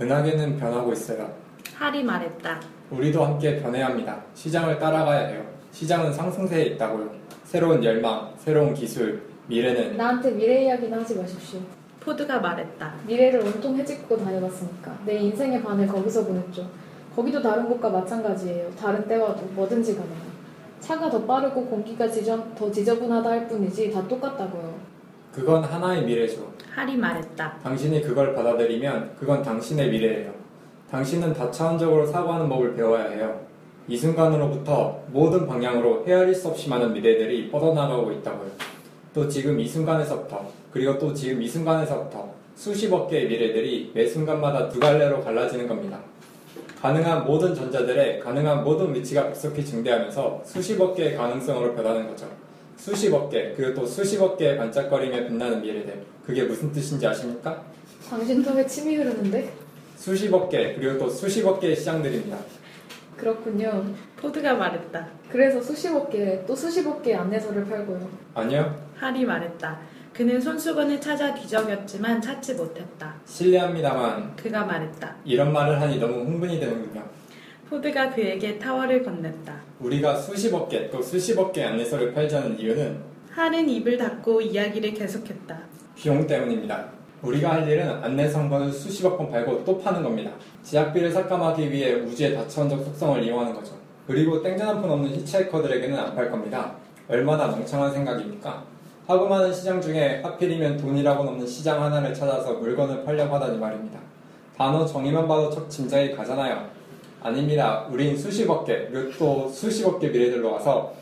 은하계는 변하고 있어요. 할이 말했다. 우리도 함께 변해야 합니다. 시장을 따라가야 해요. 시장은 상승세에 있다고요. 새로운 열망, 새로운 기술, 미래는 나한테 미래 이야기는 하지 마십시오. 포드가 말했다. 미래를 온통 헤집고 다녀봤으니까 내 인생의 반을 거기서 보냈죠. 거기도 다른 곳과 마찬가지예요. 다른 때와도 뭐든지 가능해요. 차가 더 빠르고 공기가 지저, 더 지저분하다 할 뿐이지 다 똑같다고요. 그건 하나의 미래죠. 할이 말했다. 당신이 그걸 받아들이면 그건 당신의 미래예요. 당신은 다차원적으로 사고하는 법을 배워야 해요. 이 순간으로부터 모든 방향으로 헤아릴 수 없이 많은 미래들이 뻗어나가고 있다고요. 또 지금 이 순간에서부터 그리고 또 지금 이 순간에서부터 수십억 개의 미래들이 매 순간마다 두 갈래로 갈라지는 겁니다. 가능한 모든 전자들의 가능한 모든 위치가 급속히 증대하면서 수십억 개의 가능성으로 변하는 거죠. 수십억 개, 그리고 또 수십억 개의 반짝거림에 빛나는 미래들. 그게 무슨 뜻인지 아십니까? 당신 턱에 침이 흐르는데? 수십억 개, 그리고 또 수십억 개의 시장들입니다. 그렇군요. 포드가 말했다. 그래서 수십억 개, 또 수십억 개의 안내서를 팔고요. 아니요, 할이 말했다. 그는 손수건을 찾아 뒤적였지만 찾지 못했다. 실례합니다만 그가 말했다. 이런 말을 하니 너무 흥분이 되는군요. 포드가 그에게 타월을 건넸다. 우리가 수십억 개, 또 수십억 개의 안내서를 팔자는 이유는 할은 입을 닫고 이야기를 계속했다. 비용 때문입니다. 우리가 할 일은 안내서 한 번을 수십억 번 팔고 또 파는 겁니다. 지약비를 삭감하기 위해 우주의 다차원적 속성을 이용하는 거죠. 그리고 땡전 한 푼 없는 히치하이커들에게는 안 팔 겁니다. 얼마나 멍청한 생각입니까? 하고 많은 시장 중에 하필이면 돈이라고는 없는 시장 하나를 찾아서 물건을 팔려고 하다니 말입니다. 단어 정의만 봐도 척 짐작이 가잖아요. 아닙니다. 우린 수십억 개, 그리고 또 수십억 개 미래들로 와서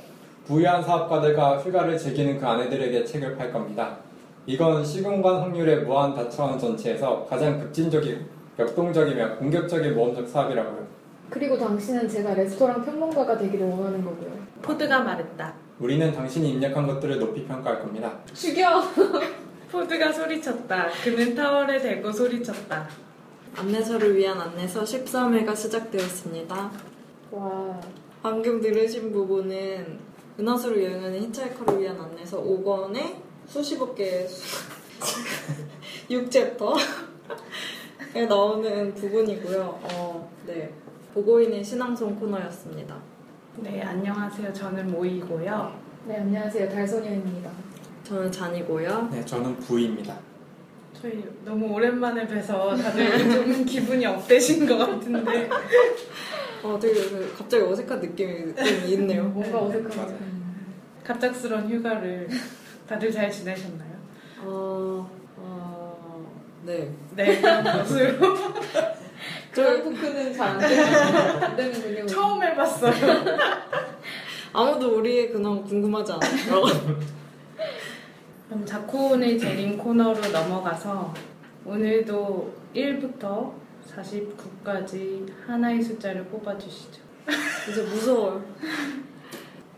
부유한 사업가들과 휴가를 즐기는 그 아내들에게 책을 팔 겁니다. 이건 시공간 확률의 무한 다차원 전체에서 가장 급진적이고 역동적이며 공격적인 모험적 사업이라고요. 그리고 당신은 제가 레스토랑 평론가가 되기를 원하는 거고요. 포드가 말했다. 우리는 당신이 입력한 것들을 높이 평가할 겁니다. 죽여! 포드가 소리쳤다. 그는 타월에 대고 소리쳤다. 안내서를 위한 안내서 13회가 시작되었습니다. 와, 방금 들으신 부분은 은하수로 여행하는 히치하이커를 위한 안내서 5권의 수십억 개의 6챕터에 나오는 부분이고요. 어, 네. 보고 있는 신앙송 코너였습니다. 네, 안녕하세요. 저는 모이고요. 네, 안녕하세요. 달소녀입니다. 저는 잔이고요. 네, 저는 부입니다. 저희 너무 오랜만에 뵈서 다들 좀 기분이 업되신 것 같은데. 어, 되게 그 갑자기 어색한 느낌이 좀 있네요. 뭔가 어색하네요. 맞아요. 갑작스런 휴가를 다들 잘 지내셨나요? 어, 어, 네. 네, 그런 것으로 그런 토크는 잘안 되는, 안 되는군요. 처음 해봤어요. 아무도 우리의 근황 궁금하지 않아요. 그럼 자코온의 재림 코너로 넘어가서 오늘도 1부터 49까지 하나의 숫자를 뽑아주시죠. 이제 무서워요.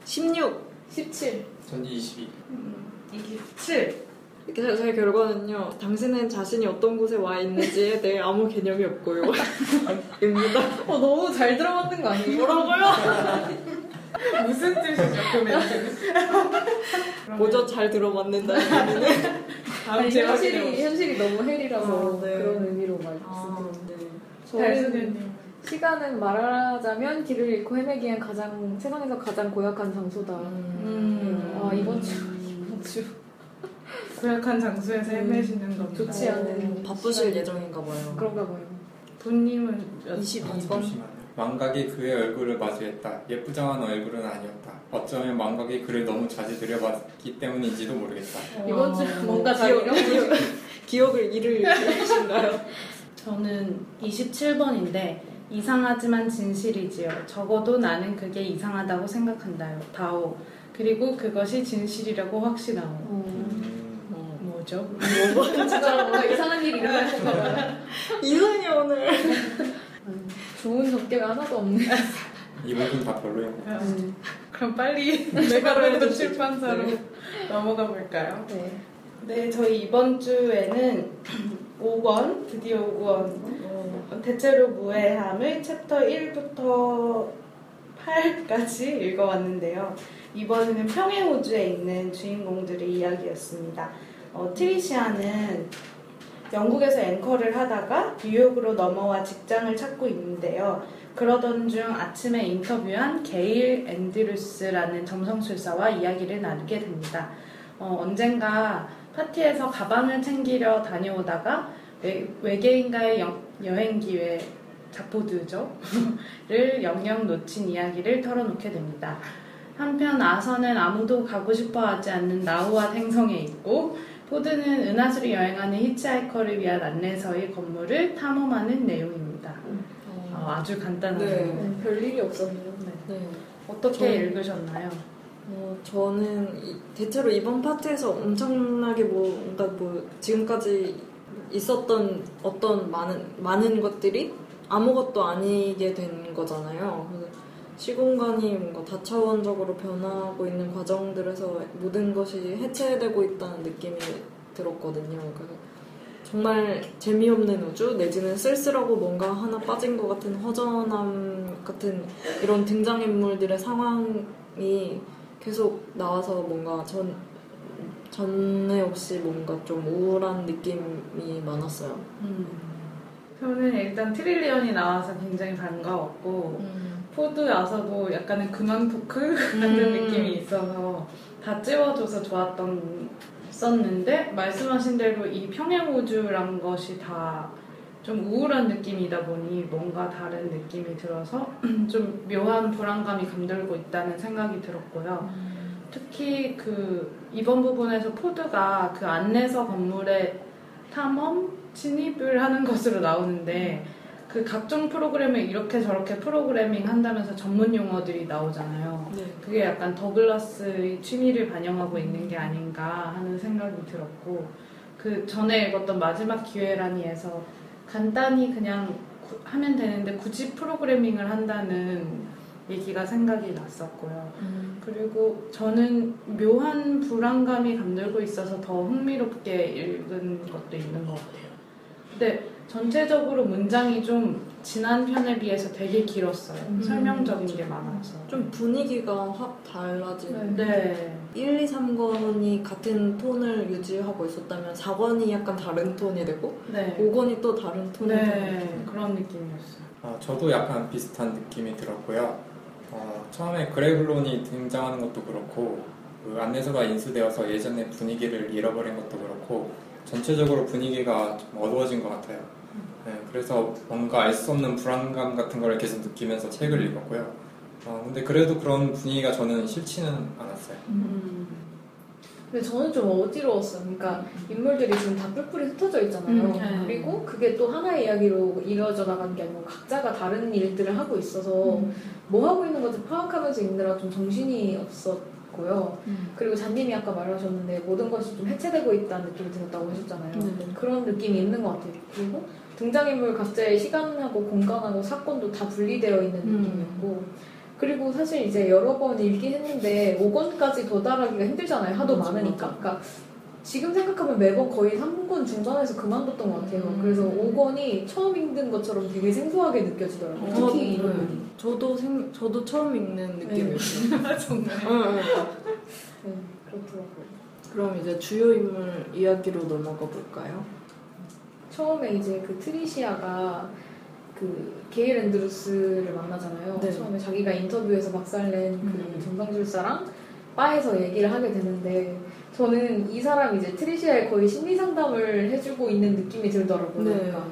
16. 17. 전 22. 음, 27. 제, 제 결과는요. 당신은 자신이 어떤 곳에 와 있는지에 대해 아무 개념이 없고요. 입니다. 어, 너무 잘 들어맞는 거 아니에요? 뭐라고요? 무슨 뜻이죠, 그 멘트는? 모조 잘? 다음 아니, 제가 현실이, 현실이 너무 헬이라서 아, 네. 그런 의미로 아, 말씀드렸는데. 네. 달수님. 시간은 말하자면 길을 잃고 헤매기 위한 가장, 세상에서 가장 고약한 장소다. 음. 아, 이번 주, 이번 주. 고약한 장소에서 헤매시는 겁니다. 음, 좋지 않은. 바쁘실 시간. 예정인가 봐요. 그런가 봐요. 돈님은 몇 22번. 잠시만요. 망각이 그의 얼굴을 마주했다. 예쁘장한 얼굴은 아니었다. 어쩌면 망각이 그를 너무 자주 들여봤기 때문인지도 모르겠다. 이번 주 어, 뭔가 잘 기억. 기억, 기억을 잃을 일이신가요? 저는 27번인데 이상하지만 진실이지요. 적어도 나는 그게 이상하다고 생각한다요. 다오. 그리고 그것이 진실이라고 확신하오. 어. 음, 어. 뭐죠? 진짜 뭔가 이상한 일이 일어날 건가 봐요. 이상해 오늘. 음, 좋은 적개가 하나도 없네. 이 부분 다 별로예요. 음, 그럼 빨리 해주시죠. 출판사로 네. 넘어가 볼까요? 네. 네, 저희 이번 주에는 5권, 드디어 5권. 대체로 무해함을 챕터 1부터 8까지 읽어왔는데요. 이번에는 평행우주에 있는 주인공들의 이야기였습니다. 어, 트리시아는 영국에서 앵커를 하다가 뉴욕으로 넘어와 직장을 찾고 있는데요. 그러던 중 아침에 인터뷰한 게일 앤드루스라는 점성술사와 이야기를 나누게 됩니다. 어, 언젠가 파티에서 가방을 챙기려 다녀오다가 외, 외계인과의 여, 여행 기회 자포드죠. 를 영영 놓친 이야기를 털어놓게 됩니다. 한편 아서는 아무도 가고 싶어 하지 않는 나우아 행성에 있고 포드는 은하수를 여행하는 히치하이커를 위한 안내서의 건물을 탐험하는 내용입니다. 어, 아주 간단하네요. 네. 네, 별일이 없었네요. 네. 어떻게 저는- 읽으셨나요? 어, 저는 이- 대체로 이번 파트에서 엄청나게 뭐, 뭔가 뭐, 지금까지 있었던 어떤 많은, 많은 것들이 아무것도 아니게 된 거잖아요. 시공간이 뭔가 다차원적으로 변하고 있는 과정들에서 모든 것이 해체되고 있다는 느낌이 들었거든요. 그래서 정말 재미없는 우주 내지는 쓸쓸하고 뭔가 하나 빠진 것 같은 허전함 같은 이런 등장인물들의 상황이 계속 나와서 뭔가 전 전에 없이 뭔가 좀 우울한 느낌이 많았어요. 음. 저는 일단 트릴리언이 나와서 굉장히 반가웠고 포드 와서도 약간의 근황 토크 같은 음. 느낌이 있어서 다 찌워줘서 좋았던 썼는데 말씀하신 대로 이 평행 우주란 것이 다 좀 우울한 느낌이다 보니 뭔가 다른 느낌이 들어서 좀 묘한 불안감이 감돌고 있다는 생각이 들었고요. 특히 그 이번 부분에서 포드가 그 안내서 건물에 탐험 진입을 하는 것으로 나오는데 그 각종 프로그램을 이렇게 저렇게 프로그래밍 한다면서 전문 용어들이 나오잖아요. 네. 그게 약간 더글라스의 취미를 반영하고 있는 게 아닌가 하는 생각이 들었고 그 전에 읽었던 마지막 기회라니에서 간단히 그냥 구- 하면 되는데 굳이 프로그래밍을 한다는 얘기가 생각이 났었고요. 그리고 저는 묘한 불안감이 감돌고 있어서 더 흥미롭게 읽은 것도 있는 것 같아요. 근데 전체적으로 문장이 좀 지난 편에 비해서 되게 길었어요. 음. 설명적인 게 많아서. 좀 분위기가 확 달라진. 네. 1, 2, 3권이 같은 톤을 유지하고 있었다면 4권이 약간 다른 톤이 되고 네. 5권이 또 다른 톤이 네. 되고 그런 느낌이었어요. 어, 저도 약간 비슷한 느낌이 들었고요. 어, 처음에 그레글론이 등장하는 것도 그렇고 그 안내서가 인수되어서 예전의 분위기를 잃어버린 것도 그렇고 전체적으로 분위기가 좀 어두워진 것 같아요. 네, 그래서 뭔가 알 수 없는 불안감 같은 걸 계속 느끼면서 책을 읽었고요. 어, 근데 그래도 그런 분위기가 저는 싫지는 않았어요. 음. 근데 저는 좀 어지러웠어요. 그러니까 인물들이 지금 다 뿔뿔이 흩어져 있잖아요. 음, 네. 그리고 그게 또 하나의 이야기로 이루어져 나가는 게 아니고 각자가 다른 일들을 하고 있어서 뭐 하고 있는 건지 파악하면서 읽느라 좀 정신이 없었 고요. 그리고 잔님이 아까 말하셨는데 모든 것이 좀 해체되고 있다는 느낌이 들었다고 하셨잖아요. 네. 그런 느낌이 있는 것 같아요. 그리고 등장인물 각자의 시간하고 공간하고 사건도 다 분리되어 있는 음. 느낌이었고 그리고 사실 이제 여러 번 읽긴 했는데 5권까지 도달하기가 힘들잖아요. 하도 맞아, 많으니까. 맞아. 그러니까 지금 생각하면 매번 거의 3권 중반에서 그만뒀던 것 같아요. 음. 그래서 5권이 처음 읽는 것처럼 되게 생소하게 느껴지더라고요. 어, 특히 네. 이 부분이. 저도 생, 저도 처음 읽는 느낌이었어요. 정말. 네, 그렇더라고요. 그럼 이제 주요 인물 이야기로 넘어가 볼까요? 처음에 이제 그 트리시아가 그 게일 앤드루스를 만나잖아요. 네. 처음에 자기가 인터뷰에서 박살낸 그 음. 정상술사랑 바에서 얘기를 하게 되는데 저는 이 사람이 이제 트리시아에 거의 심리 상담을 해주고 있는 느낌이 들더라고요. 네. 그러니까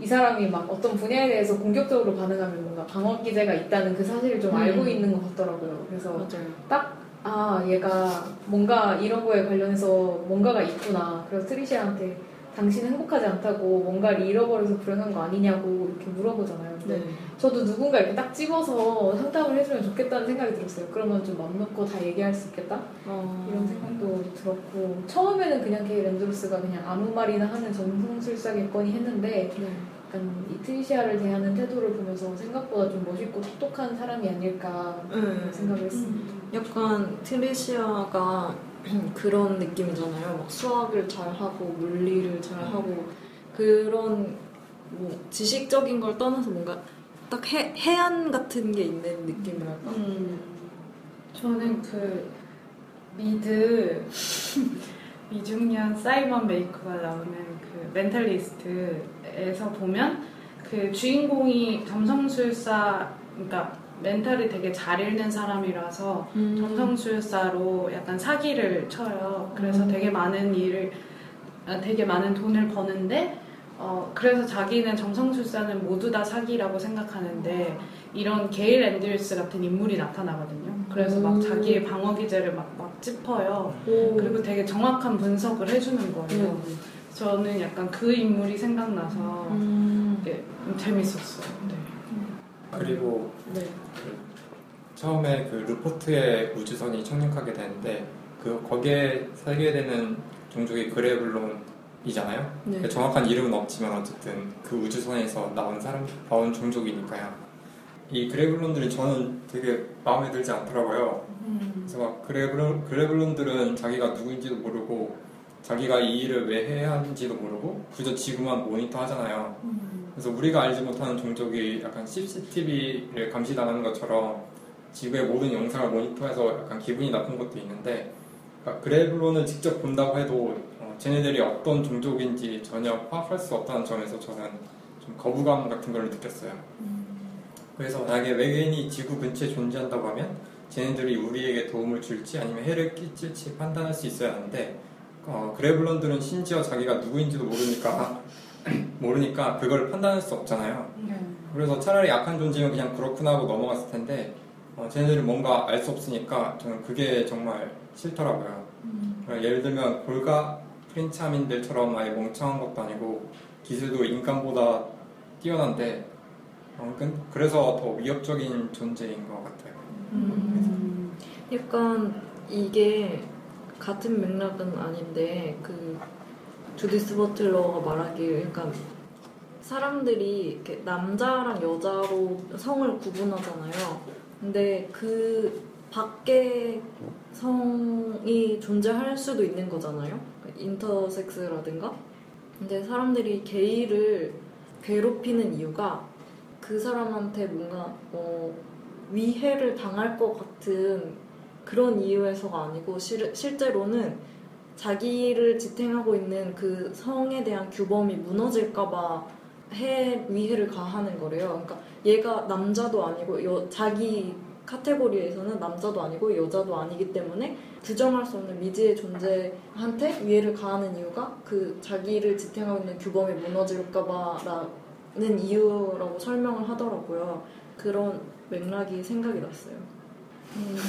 이 사람이 막 어떤 분야에 대해서 공격적으로 반응하면 뭔가 방어 기제가 있다는 그 사실을 좀 음. 알고 있는 것 같더라고요. 그래서 맞아요. 아 얘가 뭔가 이런 거에 관련해서 뭔가가 있구나. 그래서 트리시아한테 당신 행복하지 않다고 뭔가를 잃어버려서 불행한 거 아니냐고 이렇게 물어보잖아요. 네. 저도 누군가 이렇게 딱 집어서 상담을 해주면 좋겠다는 생각이 들었어요. 그러면 좀 맘 놓고 다 얘기할 수 있겠다? 어... 이런 생각도 들었고 처음에는 그냥 게일 앤드루스가 그냥 아무 말이나 하는 전승술사겠거니 했는데 네. 약간 이 트리시아를 대하는 태도를 보면서 생각보다 좀 멋있고 똑똑한 사람이 아닐까 네. 생각을 했습니다. 약간 트리시아가 그런 느낌이잖아요. 막 수학을 잘하고 물리를 잘하고 그런 뭐 지식적인 걸 떠나서 뭔가 딱 혜, 혜안 같은 게 있는 느낌이랄까. 음, 저는 그 미드 이 중년 사이먼 베이커가 나오는 그 멘탈리스트에서 보면 그 주인공이 점성술사 그러니까 mental이 되게 잘 읽는 사람이라서 음. 점성술사로 약간 사기를 쳐요. 그래서 음. 되게 많은 일을 아, 되게 많은 돈을 버는데 어, 그래서 자기는 점성술사는 모두 다 사기라고 생각하는데 이런 게일 앤드류스 같은 인물이 나타나거든요. 그래서 막 음. 자기의 방어 기제를 막, 막 짚어요. 오. 그리고 되게 정확한 분석을 해주는 거예요. 음. 저는 약간 그 인물이 생각나서 음. 재밌었어요. 네. 그리고 네. 그 처음에 그 루포트의 우주선이 착륙하게 되는데 그 거기에 살게 되는 종족이 그레블론이잖아요. 네. 정확한 이름은 없지만 어쨌든 그 우주선에서 나온 사람 나온 종족이니까요. 이 그레블론들이 저는 되게 마음에 들지 않더라고요. 그래서 막 그레블론, 그레블론들은 자기가 누구인지도 모르고 자기가 이 일을 왜 해야 하는지도 모르고 그저 지구만 모니터 하잖아요. 그래서 우리가 알지 못하는 종족이 약간 CCTV를 감시당하는 것처럼 지구의 모든 영상을 모니터해서 약간 기분이 나쁜 것도 있는데 그러니까 그레블론을 직접 본다고 해도 어, 쟤네들이 어떤 종족인지 전혀 파악할 수 없다는 점에서 저는 좀 거부감 같은 걸 느꼈어요. 그래서 만약에 외계인이 지구 근처에 존재한다고 하면 쟤네들이 우리에게 도움을 줄지 아니면 해를 끼칠지 판단할 수 있어야 하는데 어, 그레블론들은 심지어 자기가 누구인지도 모르니까 모르니까 그걸 판단할 수 없잖아요. 네. 그래서 차라리 약한 존재면 그냥 그렇구나 하고 넘어갔을 텐데 어, 쟤네들은 뭔가 알 수 없으니까 저는 그게 정말 싫더라고요. 그러니까 예를 들면 골가 프린차민들처럼 아예 멍청한 것도 아니고 기술도 인간보다 뛰어난데 어, 그- 그래서 더 위협적인 존재인 것 같아요. 음. 약간 이게 같은 맥락은 아닌데 그 주디스 버틀러가 말하길 그러니까 사람들이 이렇게 남자랑 여자로 성을 구분하잖아요. 근데 그 밖에 성이 존재할 수도 있는 거잖아요. 인터섹스라든가. 근데 사람들이 게이를 괴롭히는 이유가 그 사람한테 뭔가 어, 위해를 당할 것 같은 그런 이유에서가 아니고 실, 실제로는 자기를 지탱하고 있는 그 성에 대한 규범이 무너질까봐 해 위해를 가하는 거래요. 그러니까 얘가 남자도 아니고 여, 자기 카테고리에서는 남자도 아니고 여자도 아니기 때문에 규정할 수 없는 미지의 존재한테 위해를 가하는 이유가 그 자기를 지탱하고 있는 규범이 무너질까봐라는 이유라고 설명을 하더라고요. 그런 맥락이 생각이 났어요.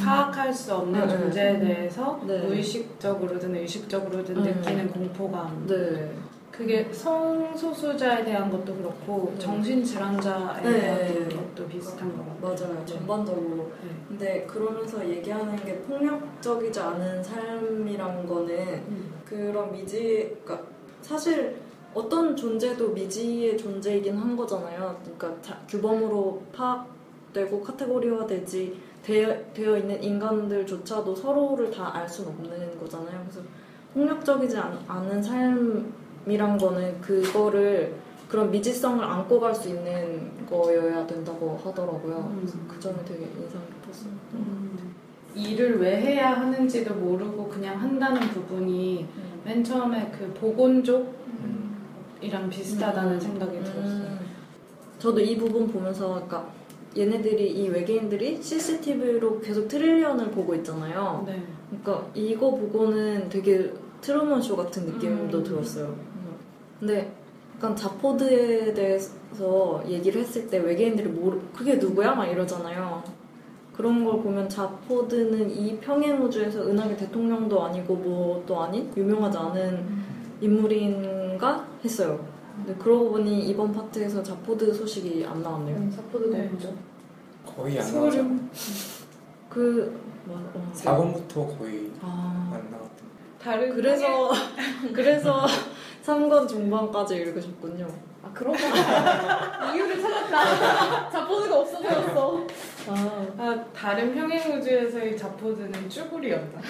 파악할 수 없는 네. 존재에 대해서 네. 무의식적으로든 의식적으로든 네. 느끼는 공포감. 네. 그게 성소수자에 대한 것도 그렇고 네. 정신질환자에 네. 대한 것도 비슷한 것 같아요. 맞아요. 전반적으로. 네. 근데 그러면서 얘기하는 게 폭력적이지 않은 삶이란 거는 음. 그런 미지, 그러니까 사실 어떤 존재도 미지의 존재이긴 한 거잖아요. 그러니까 자- 규범으로 파악되고 카테고리화되지 되어, 되어 있는 인간들조차도 서로를 다 알 수는 없는 거잖아요. 그래서 폭력적이지 않, 않은 삶이란 거는 그거를 그런 미지성을 안고 갈 수 있는 거여야 된다고 하더라고요. 그래서 음. 그 점이 되게 인상 깊었어요. 일을 왜 해야 하는지도 모르고 그냥 한다는 부분이 맨 처음에 그 보건족이랑 비슷하다는 생각이 들었어요. 음. 저도 이 부분 보면서 그러니까 얘네들이 이 외계인들이 CCTV로 계속 트릴리언을 보고 있잖아요. 네. 그러니까 이거 보고는 되게 트루먼 쇼 같은 느낌도 음. 들었어요. 음. 근데 약간 자포드에 대해서 얘기를 했을 때 외계인들이 모르 그게 누구야 막 이러잖아요. 그런 걸 보면 자포드는 이 평행 우주에서 은하계 대통령도 아니고 뭐도 아닌 유명하지 않은 인물인가 했어요. 근데 그러고 보니 이번 파트에서 자포드 소식이 안 나왔네요. 음, 사포드가 네. 뭐죠? 거의 안. 소름. 그 뭐, 어, 4권부터 거의 아 안 나왔던. 다른 그래서 그래서 3권 중반까지 읽으셨군요. 아 그런 거 이유를 찾았다. 자포드가 없어 보였어. 아, 아, 다른 평행 우주에서의 자포드는 쭈구리였다.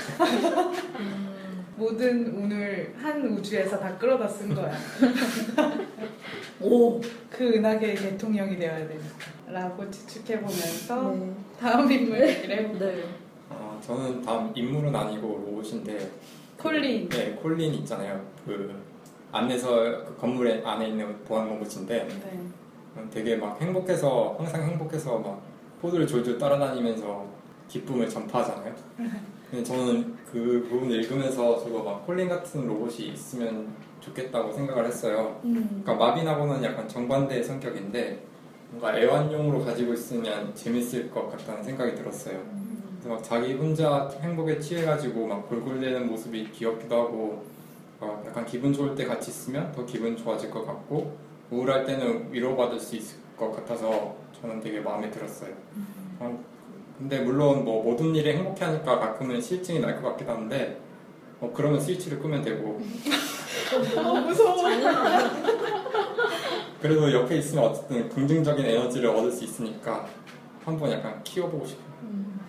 모든 운을 한 우주에서 다 끌어다 쓴 거야. 오 그 은하계의 대통령이 되어야 되니까. 라고 추측해보면서 네. 다음 인물 얘기를 해볼게요. 네. 어, 저는 다음 인물은 아니고 로봇인데 콜린. 네, 콜린 있잖아요. 그 안에서 그 건물 안에 있는 보안 로봇인데 네. 되게 막 행복해서 항상 행복해서 막 포도를 졸졸 따라다니면서 기쁨을 전파하잖아요. 저는 그 부분을 읽으면서 저도 막 콜린 같은 로봇이 있으면 좋겠다고 생각을 했어요. 음. 그러니까 마빈하고는 약간 정반대의 성격인데 뭔가 애완용으로 가지고 있으면 재밌을 것 같다는 생각이 들었어요. 그래서 막 자기 혼자 행복에 취해가지고 막 골골대는 모습이 귀엽기도 하고 어, 약간 기분 좋을 때 같이 있으면 더 기분 좋아질 것 같고 우울할 때는 위로받을 수 있을 것 같아서 저는 되게 마음에 들었어요. 어, 근데 물론 뭐 모든 일에 행복해 하니까 가끔은 실증이 날 것 같기도 한데 어, 그러면 스위치를 끄면 되고 너무 무서워. 그래도 옆에 있으면 어쨌든 긍정적인 에너지를 얻을 수 있으니까 한번 약간 키워보고 싶어요. 음,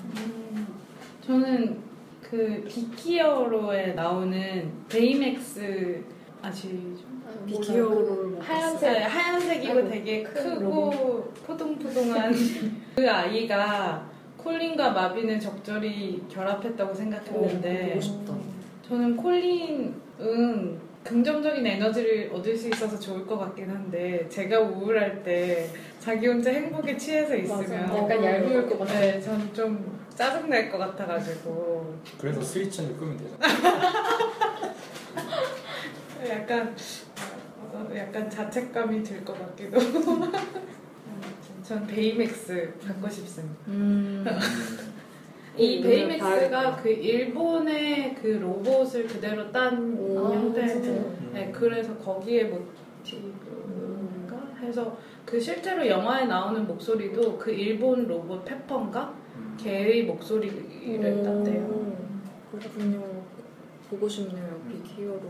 저는 그 비키어로에 나오는 베이맥스 아시죠? 비키어로를 하얀색 네, 하얀색이고 아이고, 되게 큰 크고 포동포동한 그 아이가 콜린과 마빈을 적절히 결합했다고 생각했는데 보고 싶다. 저는 콜린은 긍정적인 에너지를 얻을 수 있어서 좋을 것 같긴 한데 제가 우울할 때 자기 혼자 행복에 취해서 있으면 맞아. 약간 얄미울 것 같아. 네, 저는 좀 짜증 날 것 같아가지고 그래서 스위치를 끄면 되잖아요. 약간 어, 약간 자책감이 들 것 같기도. 전 베이맥스 갖고 싶습니다. 음. 이 오, 베이맥스가 다르구나. 그 일본의 그 로봇을 그대로 딴 오, 형태. 진짜. 네, 그래서 거기에 모티브인가 해서 그 실제로 영화에 나오는 목소리도 그 일본 로봇 페퍼인가 음. 걔의 목소리를 땄대요. 오, 그렇군요. 보고 싶네요. 비키어로.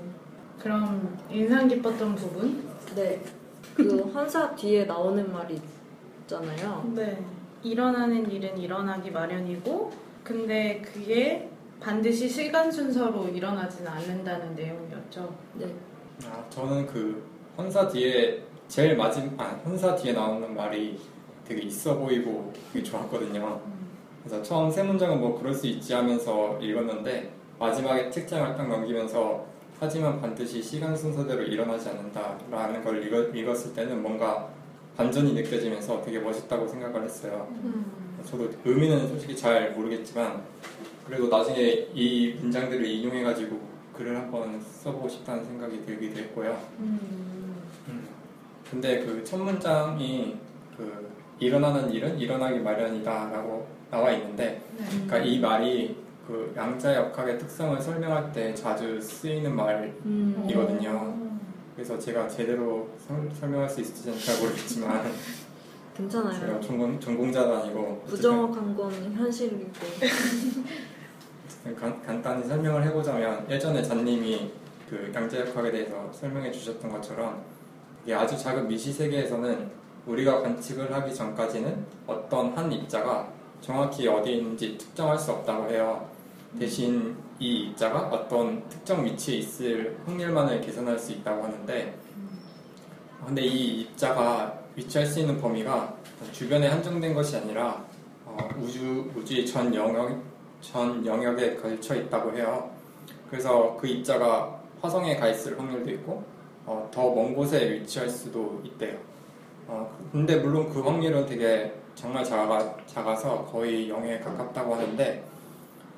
그럼 인상 깊었던 부분? 네. 그 환사 뒤에 나오는 말이 있잖아요. 네. 일어나는 일은 일어나기 마련이고, 근데 그게 반드시 시간 순서로 일어나지는 않는다는 내용이었죠. 네. 아, 저는 그 헌사 뒤에 제일 마지막 아, 헌사 뒤에 나오는 말이 되게 있어 보이고 되게 좋았거든요. 그래서 처음 세 문장은 뭐 그럴 수 있지 하면서 읽었는데 마지막에 책장을 딱 넘기면서 하지만 반드시 시간 순서대로 일어나지 않는다라는 걸 읽었, 읽었을 때는 뭔가 반전이 느껴지면서 되게 멋있다고 생각을 했어요. 저도 의미는 솔직히 잘 모르겠지만 그래도 나중에 이 문장들을 인용해가지고 글을 한번 써보고 싶다는 생각이 들기도 했고요. 음. 근데 그 첫 문장이 그 일어나는 일은 일어나기 마련이다라고 나와 있는데, 네. 그러니까 이 말이 그 양자 역학의 특성을 설명할 때 자주 쓰이는 말이거든요. 음. 그래서 제가 제대로 설- 설명할 수 있을지는 잘 모르겠지만 제가 괜찮아요. 전공, 전공자도 아니고 부정확한 건 현실이고. 간, 간단히 설명을 해보자면 예전에 잔님이 그 양자역학에 대해서 설명해 주셨던 것처럼 이게 아주 작은 미시 세계에서는 우리가 관측을 하기 전까지는 어떤 한 입자가 정확히 어디에 있는지 특정할 수 없다고 해요. 대신 이 입자가 어떤 특정 위치에 있을 확률만을 계산할 수 있다고 하는데 근데 이 입자가 위치할 수 있는 범위가 주변에 한정된 것이 아니라 어, 우주 우주의 전 영역 전 영역에 걸쳐 있다고 해요. 그래서 그 입자가 화성에 가 있을 확률도 있고 어, 더 먼 곳에 위치할 수도 있대요. 어, 근데 물론 그 확률은 되게 정말 작아, 작아서 거의 0에 가깝다고 하는데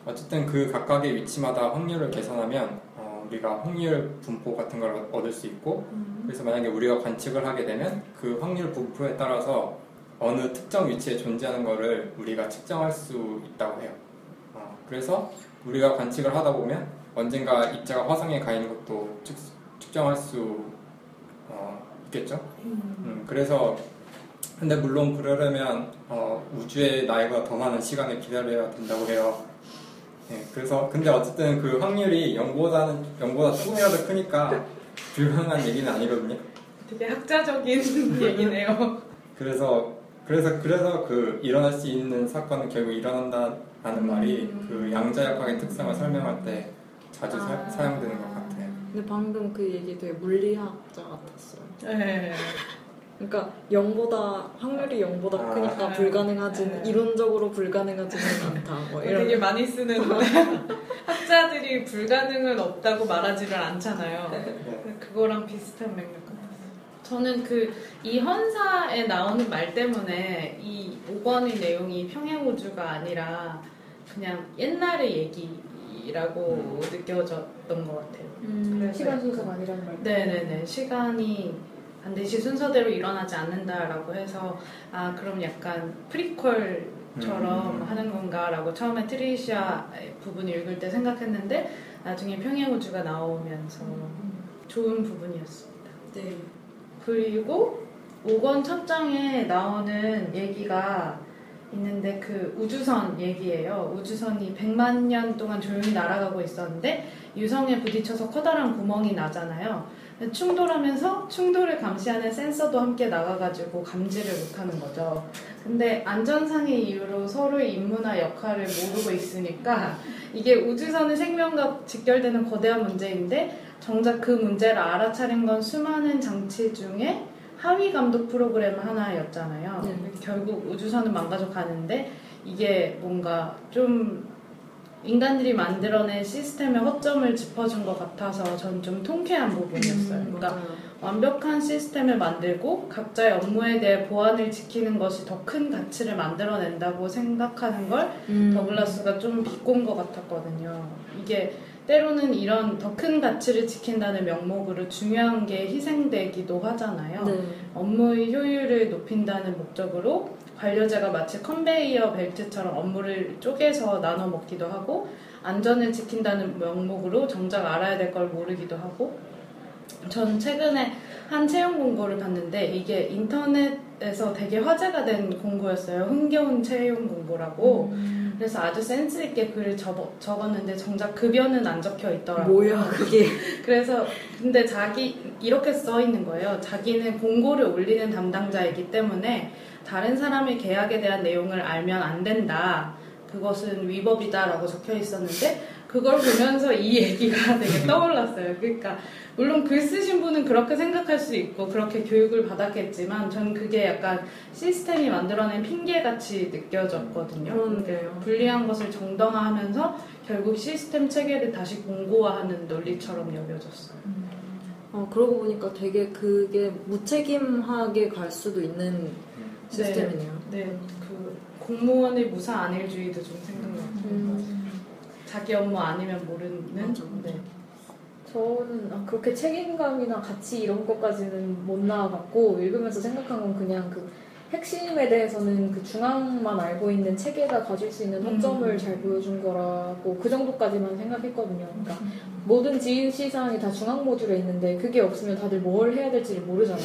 어쨌든 그 각각의 위치마다 확률을 계산하면 어, 우리가 확률 분포 같은 걸 얻을 수 있고 그래서 만약에 우리가 관측을 하게 되면 그 확률 분포에 따라서 어느 특정 위치에 존재하는 것을 우리가 측정할 수 있다고 해요. 어, 그래서 우리가 관측을 하다 보면 언젠가 입자가 화성에 가 있는 것도 측, 측정할 수 어, 있겠죠. 음, 그래서 근데 물론 그러려면 어, 우주의 나이보다 더 많은 시간을 기다려야 된다고 해요. 네, 그래서 근데 어쨌든 그 확률이 0보다는 0보다 조금이라도 크니까 불가능한 얘기는 아니거든요. 되게 학자적인 얘기네요. 그래서 그래서 그래서 그 일어날 수 있는 사건은 결국 일어난다라는 말이 그 양자역학의 특성을 설명할 때 자주 사, 아. 사 용되는 것 같아요. 근데 방금 그 얘기 되게 물리학자 같았어요. 네. 그러니까 0보다 확률이 0보다 아. 크니까 불가능하지는 네. 이론적으로 불가능하지는 않다. 뭐 이런. 되게 많이 쓰는 학자들이 불가능은 없다고 말하지를 않잖아요. 네. 그거랑 비슷한 맥락 같았어요. 저는 그 이 헌사에 나오는 말 때문에 이 5권의 내용이 평행우주가 아니라 그냥 옛날의 얘기라고 느껴졌던 것 같아요. 그래서 시간 순서가 아니라는 말. 네네네. 시간이 반드시 순서대로 일어나지 않는다라고 해서 아 그럼 약간 프리퀄처럼 음. 하는 건가라고 처음에 트리시아 부분 읽을 때 생각했는데 나중에 평행 우주가 나오면서 좋은 부분이었습니다. 네. 그리고 5권 첫 장에 나오는 얘기가 있는데 그 우주선 얘기예요. 우주선이 100만 년 동안 조용히 날아가고 있었는데 유성에 부딪혀서 커다란 구멍이 나잖아요. 충돌하면서 충돌을 감시하는 센서도 함께 나가가지고 감지를 못하는 거죠. 근데 안전상의 이유로 서로의 임무나 역할을 모르고 있으니까 이게 우주선의 생명과 직결되는 거대한 문제인데 정작 그 문제를 알아차린 건 수많은 장치 중에 하위 감독 프로그램 하나였잖아요. 네. 결국 우주선은 망가져 가는데 이게 뭔가 좀 인간들이 만들어낸 시스템의 허점을 짚어준 것 같아서 전 좀 통쾌한 부분이었어요. 음, 그러니까 맞아요. 완벽한 시스템을 만들고 각자의 업무에 대해 보안을 지키는 것이 더 큰 가치를 만들어낸다고 생각하는 걸 음. 더글라스가 좀 비꼰 것 같았거든요. 이게 때로는 이런 더 큰 가치를 지킨다는 명목으로 중요한 게 희생되기도 하잖아요. 네. 업무의 효율을 높인다는 목적으로 관료제가 마치 컨베이어 벨트처럼 업무를 쪼개서 나눠 먹기도 하고 안전을 지킨다는 명목으로 정작 알아야 될 걸 모르기도 하고 전 최근에 한 채용 공고를 봤는데 이게 인터넷에서 되게 화제가 된 공고였어요. 흥겨운 채용 공고라고. 그래서 아주 센스 있게 글을 적어, 적었는데 정작 급여는 안 적혀 있더라고요. 뭐야 그게? 그래서 근데 자기 이렇게 써 있는 거예요. 자기는 공고를 올리는 담당자이기 때문에 다른 사람의 계약에 대한 내용을 알면 안 된다. 그것은 위법이다라고 적혀 있었는데 그걸 보면서 이 얘기가 되게 떠올랐어요. 그러니까 물론 글 쓰신 분은 그렇게 생각할 수 있고 그렇게 교육을 받았겠지만 전 그게 약간 시스템이 만들어낸 핑계같이 느껴졌거든요. 그런데요. 불리한 것을 정당화하면서 결국 시스템 체계를 다시 공고화하는 논리처럼 여겨졌어요. 어, 그러고 보니까 되게 그게 무책임하게 갈 수도 있는 시스템이네요. 네, 그 공무원의 무사 안일주의도 좀 생각나고 음. 자기 업무 아니면 모르는. 맞아, 맞아. 네. 저는 아, 그렇게 책임감이나 가치 이런 것까지는 못 나아갔고 읽으면서 생각한 건 그냥 그 핵심에 대해서는 그 중앙만 알고 있는 체계가 가질 수 있는 허점을 음. 잘 보여준 거라고 그 정도까지만 생각했거든요. 그러니까 모든 지시 사항이 다 중앙 모듈에 있는데 그게 없으면 다들 뭘 해야 될지를 모르잖아요.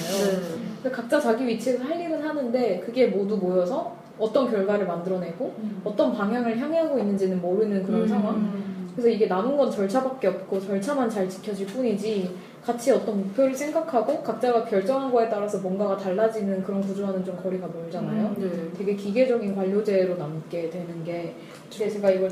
네. 각자 자기 위치에서 할 일은 하는데 그게 모두 모여서 어떤 결과를 만들어내고 어떤 방향을 향하고 있는지는 모르는 그런 음. 상황. 그래서 이게 남은 건 절차밖에 없고 절차만 잘 지켜질 뿐이지 같이 어떤 목표를 생각하고 각자가 결정한 거에 따라서 뭔가가 달라지는 그런 구조와는 좀 거리가 멀잖아요. 네. 되게 기계적인 관료제로 남게 되는 게 제가 이걸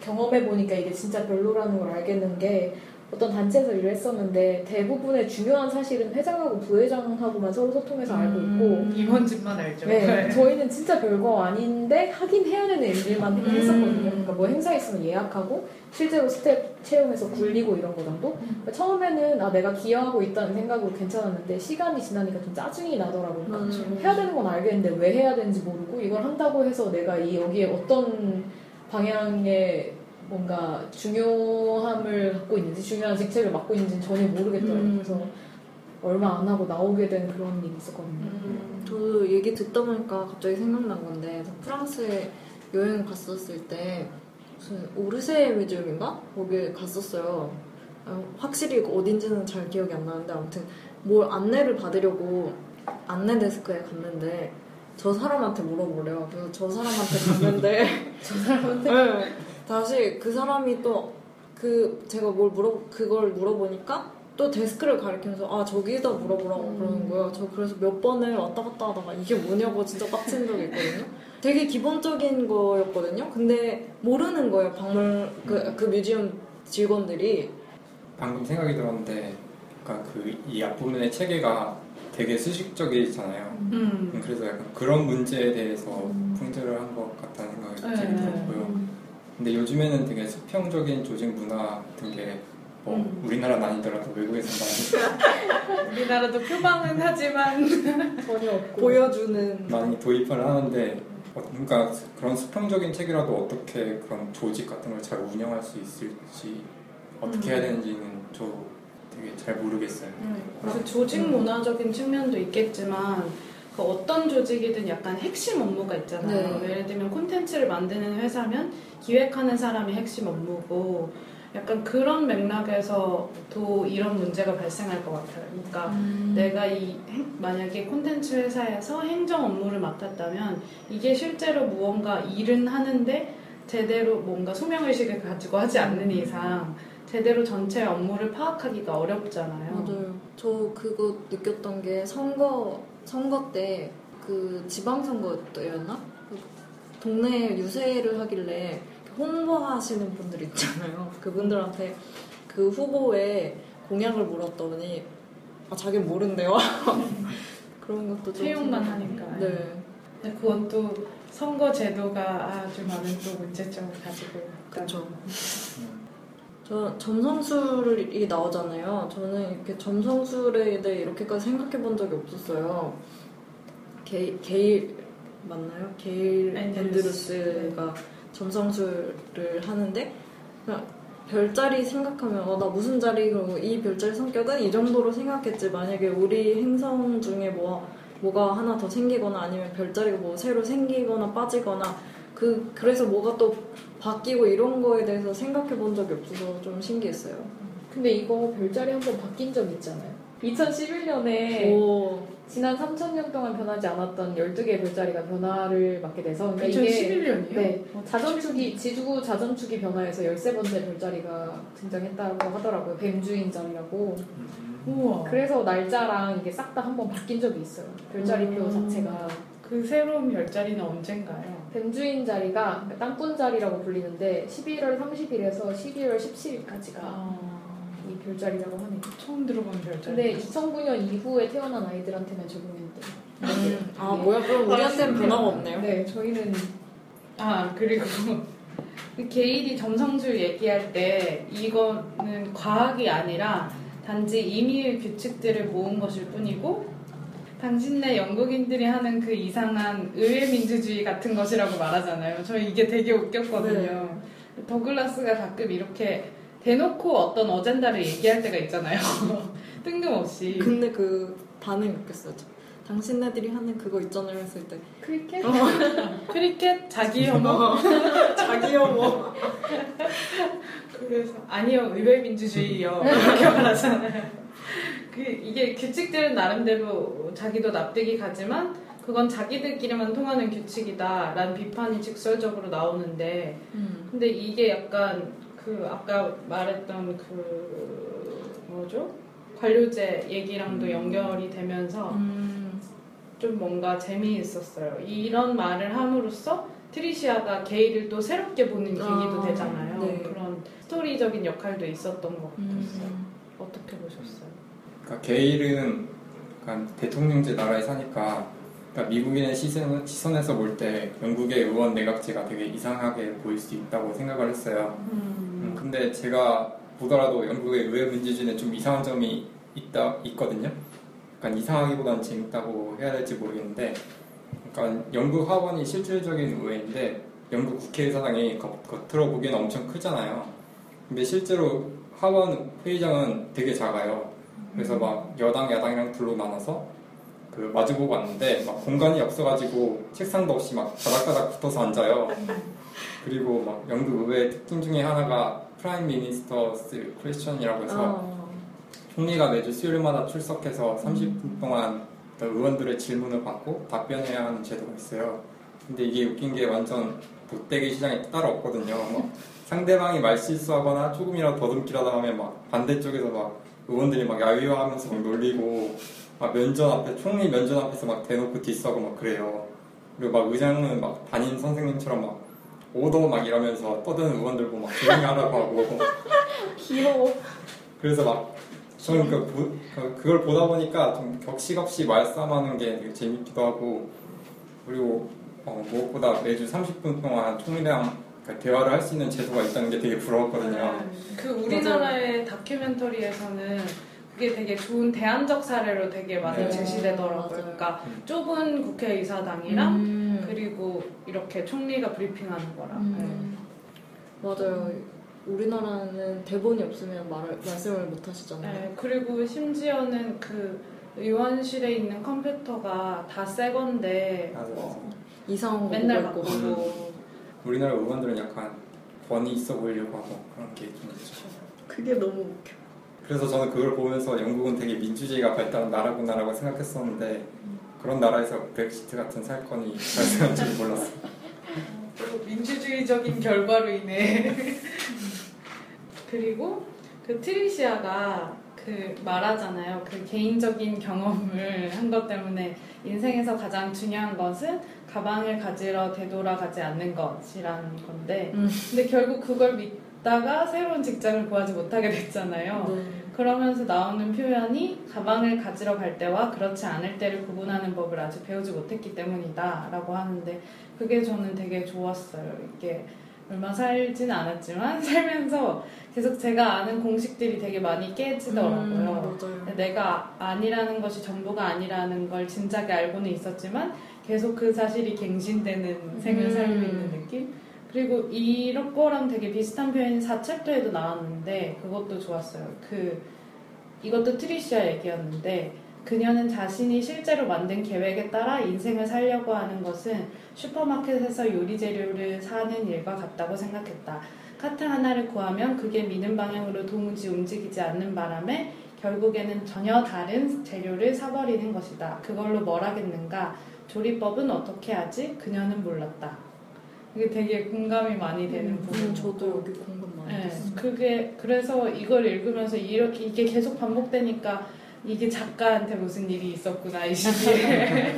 경험해 보니까 이게 진짜 별로라는 걸 알겠는 게 어떤 단체에서 일을 했었는데 대부분의 중요한 사실은 회장하고 부회장하고만 서로 소통해서 알고 있고 음, 임원진만 알죠. 네, 저희는 진짜 별거 아닌데 하긴 해야 되는 일들만 음. 했었거든요. 그러니까 뭐 행사 있으면 예약하고 실제로 스텝 채용해서 굴리고 이런 거 정도. 그러니까 처음에는 아 내가 기여하고 있다는 생각으로 괜찮았는데 시간이 지나니까 좀 짜증이 나더라고요. 그러니까 음. 해야 되는 건 알겠는데 왜 해야 되는지 모르고 이걸 한다고 해서 내가 이 여기에 어떤 방향의 뭔가 중요함을 갖고 있는지 중요한 직책을 맡고 있는지 전혀 모르겠더라고요. 음. 그래서 얼마 안 하고 나오게 된 그런 일이 있었거든요. 음, 저도 얘기 듣다 보니까 갑자기 생각난 건데 저 프랑스에 여행 갔었을 때 무슨 오르세 뮤지엄인가 거기 갔었어요. 어, 확실히 어딘지는 잘 기억이 안 나는데 아무튼 뭘 안내를 받으려고 안내 데스크에 갔는데 저 사람한테 물어보래요. 그래서 저 사람한테 갔는데 저 사람한테 네. 다시 그 사람이 또 그 제가 뭘 물어 그걸 물어보니까 또 데스크를 가리키면서 아 저기다 물어보라고 음. 그러는 거예요. 저 그래서 몇 번을 왔다 갔다 하다가 이게 뭐냐고 진짜 빡친 적이 있거든요. 되게 기본적인 거였거든요. 근데 모르는 거예요. 박물 그, 그 뮤지엄 직원들이 방금 생각이 들었는데, 그러니까 그 이 앞부분의 체계가 되게 수식적이잖아요. 음. 그래서 약간 그런 문제에 대해서 음. 풍자를 한 것 같다는 생각이 네. 되게 들었고요. 근데 요즘에는 되게 수평적인 조직 문화 같은 게 뭐 음. 우리나라는 아니더라도 외국에서 많이 우리나라도 표방은 하지만 전혀 없고. 보여주는. 많이 도입을 하는데 어, 그러니까 그런 수평적인 책이라도 어떻게 그런 조직 같은 걸 잘 운영할 수 있을지 어떻게 해야 되는지는 저 되게 잘 모르겠어요. 그 조직 문화적인 측면도 있겠지만 그 어떤 조직이든 약간 핵심 업무가 있잖아요. 네. 예를 들면 콘텐츠를 만드는 회사면 기획하는 사람이 핵심 업무고 약간 그런 맥락에서도 이런 문제가 발생할 것 같아요. 그러니까 음. 내가 이 행- 만약에 콘텐츠 회사에서 행정 업무를 맡았다면 이게 실제로 무언가 일은 하는데 제대로 뭔가 소명 의식을 가지고 하지 않는 이상 제대로 전체 업무를 파악하기가 어렵잖아요. 맞아요. 저 그거 느꼈던 게 선거 선거 때 그 지방선거 때였나? 그 동네 유세를 하길래 홍보하시는 분들 있잖아요. 그분들한테 그 후보에 공약을 물었더니 아 자기는 모른대요. 그런 것도 좀 채용만 하니까. 네. 근데 그것도 선거 제도가 아주 많은 또 문제점을 가지고. 그쵸. 저 점성술이 나오잖아요. 저는 이렇게 점성술에 대해 이렇게까지 생각해 본 적이 없었어요. 게, 게일 맞나요? 게일 앤드루스. 앤드루스가 점성술을 하는데 그냥 별자리 생각하면 어, 나 무슨 자리 그리고 이 별자리 성격은 이 정도로 생각했지 만약에 우리 행성 중에 뭐 뭐가 하나 더 생기거나 아니면 별자리가 뭐 새로 생기거나 빠지거나 그 그래서 뭐가 또 바뀌고 이런 거에 대해서 생각해 본 적이 없어서 좀 신기했어요. 근데 이거 별자리 한번 바뀐 적 있잖아요 2011년에 오, 지난 3천년 동안 변하지 않았던 12개의 별자리가 변화를 맞게 돼서 그러니까 이게 2011년이요? 네, 자전축이 지구 자전축이 변화해서 13번째 별자리가 등장했다고 하더라고요. 뱀주인 자리라고. 우와. 그래서 날짜랑 이게 싹 다 한번 바뀐 적이 있어요. 별자리표 음. 자체가 그 새로운 별자리는 언젠가요? 뱀주인 자리가 그러니까 땅꾼 자리라고 불리는데 11월 30일에서 12월 17일까지가 아, 이 별자리라고 하네요. 처음 들어본 별자리. 근데 2009년 이후에 태어난 아이들한테만 적용했대요. 음, 아 뭐야 그럼 우리한테는 변화가 없네요. 네, 저희는 아 그리고 그 게일이 점성술 얘기할 때 이거는 과학이 아니라 단지 임의의 규칙들을 모은 것일 뿐이고 당신네 영국인들이 하는 그 이상한 의회 민주주의 같은 것이라고 말하잖아요. 저 이게 되게 웃겼거든요. 더글라스가 가끔 이렇게 대놓고 어떤 어젠다를 얘기할 때가 있잖아요. 뜬금없이. 근데 그 반응 웃겼어요. 저. 당신네들이 하는 그거 있잖아요 했을 때 크리켓? 크리켓 자기 혐오 자기 혐오 그래서 아니요 의회 민주주의요 이렇게 말하잖아요. 그 이게 규칙들은 나름대로 자기도 납득이 가지만 그건 자기들끼리만 통하는 규칙이다라는 비판이 직설적으로 나오는데 음. 근데 이게 약간 그 아까 말했던 그 뭐죠 관료제 얘기랑도 음. 연결이 되면서 음. 좀 뭔가 재미있었어요. 이런 말을 함으로써 트리시아가 게이를 또 새롭게 보는 계기도 아, 되잖아요. 네. 그런 스토리적인 역할도 있었던 것 같았어요. 음. 어떻게 보셨어요? 그러니까 게일은 약간 대통령제 나라에 사니까 그러니까 미국인의 시선, 시선에서 볼 때 영국의 의원 내각제가 되게 이상하게 보일 수 있다고 생각을 했어요. 음, 근데 제가 보더라도 영국의 의회 민주주의는 좀 이상한 점이 있다 있거든요. 약간 이상하기보다는 재밌다고 해야 될지 모르겠는데, 그러니까 영국 하원이 실질적인 의회인데 영국 국회의사당이 겉, 겉으로 보기에는 엄청 크잖아요. 근데 실제로 하원 회의장은 되게 작아요. 그래서 막 여당 야당이랑 둘로 나눠서 그 마주보고 왔는데 막 공간이 없어가지고 책상도 없이 막 다닥다닥 붙어서 앉아요. 그리고 막 영국 의회 특징 중에 하나가 Prime Minister's Question이라고 해서 어. 총리가 매주 수요일마다 출석해서 30분 동안 그 의원들의 질문을 받고 답변해야 하는 제도가 있어요. 근데 이게 웃긴 게 완전 못되기 시장이 따로 없거든요. 막 상대방이 말 실수하거나 조금이라도 더듬기라도 하면 막 반대쪽에서 막 의원들이 막 야유하면서 막 놀리고 막 면전 앞에 총리 면전 앞에서 막 대놓고 뒤싸고 막 그래요. 그리고 막 의장은 막 담임 선생님처럼 막 오더 막 이러면서 떠드는 의원들 보고 막 조용히 하라고 하고 귀여워. 그래서 막 저는 그, 보- 그- 그걸 보다 보니까 좀 격식없이 말싸움하는 게 되게 재밌기도 하고 그리고 어, 무엇보다 매주 30분 동안 총리랑 대화를 할 수 있는 제도가 있다는 게 되게 부러웠거든요. 네. 그 우리나라의 다큐멘터리에서는 그게 되게 좋은 대안적 사례로 되게 많이 네. 제시되더라고요. 맞아요. 그러니까 음. 좁은 국회의사당이랑 음. 그리고 이렇게 총리가 브리핑하는 거랑. 음. 맞아요. 우리나라는 대본이 없으면 말을 말씀을 못 네. 하시잖아요. 네, 그리고 심지어는 그 의원실에 있는 컴퓨터가 다 새 건데 맞아. 이상한 거 맨날. 바꾸고 우리나라 의원들은 약간 권위 있어 보이려고 하고 그런 게 좀 있죠. 그게 너무 웃겨. 그래서 저는 그걸 보면서 영국은 되게 민주주의가 발달한 나라구나라고 생각했었는데 그런 나라에서 브렉시트 같은 사건이 발생한 줄 몰랐어요. 또 민주주의적인 결과로 인해 그리고 그 트리시아가 그 말하잖아요. 그 개인적인 경험을 한 것 때문에 인생에서 가장 중요한 것은 가방을 가지러 되돌아가지 않는 것이라는 건데 음. 근데 결국 그걸 믿다가 새로운 직장을 구하지 못하게 됐잖아요. 네. 그러면서 나오는 표현이 가방을 가지러 갈 때와 그렇지 않을 때를 구분하는 법을 아직 배우지 못했기 때문이다 라고 하는데 그게 저는 되게 좋았어요. 이게 얼마 살진 않았지만 살면서 계속 제가 아는 공식들이 되게 많이 깨지더라고요. 음. 내가 아니라는 것이 전부가 아니라는 걸 진작에 알고는 있었지만 계속 그 사실이 갱신되는 생을 음. 살고 있는 느낌? 그리고 이런 거랑 되게 비슷한 표현이 4챕터에도 나왔는데 그것도 좋았어요. 그 이것도 트리시아 얘기였는데 그녀는 자신이 실제로 만든 계획에 따라 인생을 살려고 하는 것은 슈퍼마켓에서 요리 재료를 사는 일과 같다고 생각했다. 카트 하나를 구하면 그게 미는 방향으로 도무지 움직이지 않는 바람에 결국에는 전혀 다른 재료를 사버리는 것이다. 그걸로 뭘 하겠는가? 조리법은 어떻게 하지? 그녀는 몰랐다. 이게 되게 공감이 많이 되는 음, 부분. 저도 여기 공감 많이 네, 했어요. 그게 그래서 이걸 읽으면서 이렇게 이게 계속 반복되니까 이게 작가한테 무슨 일이 있었구나 이 시기에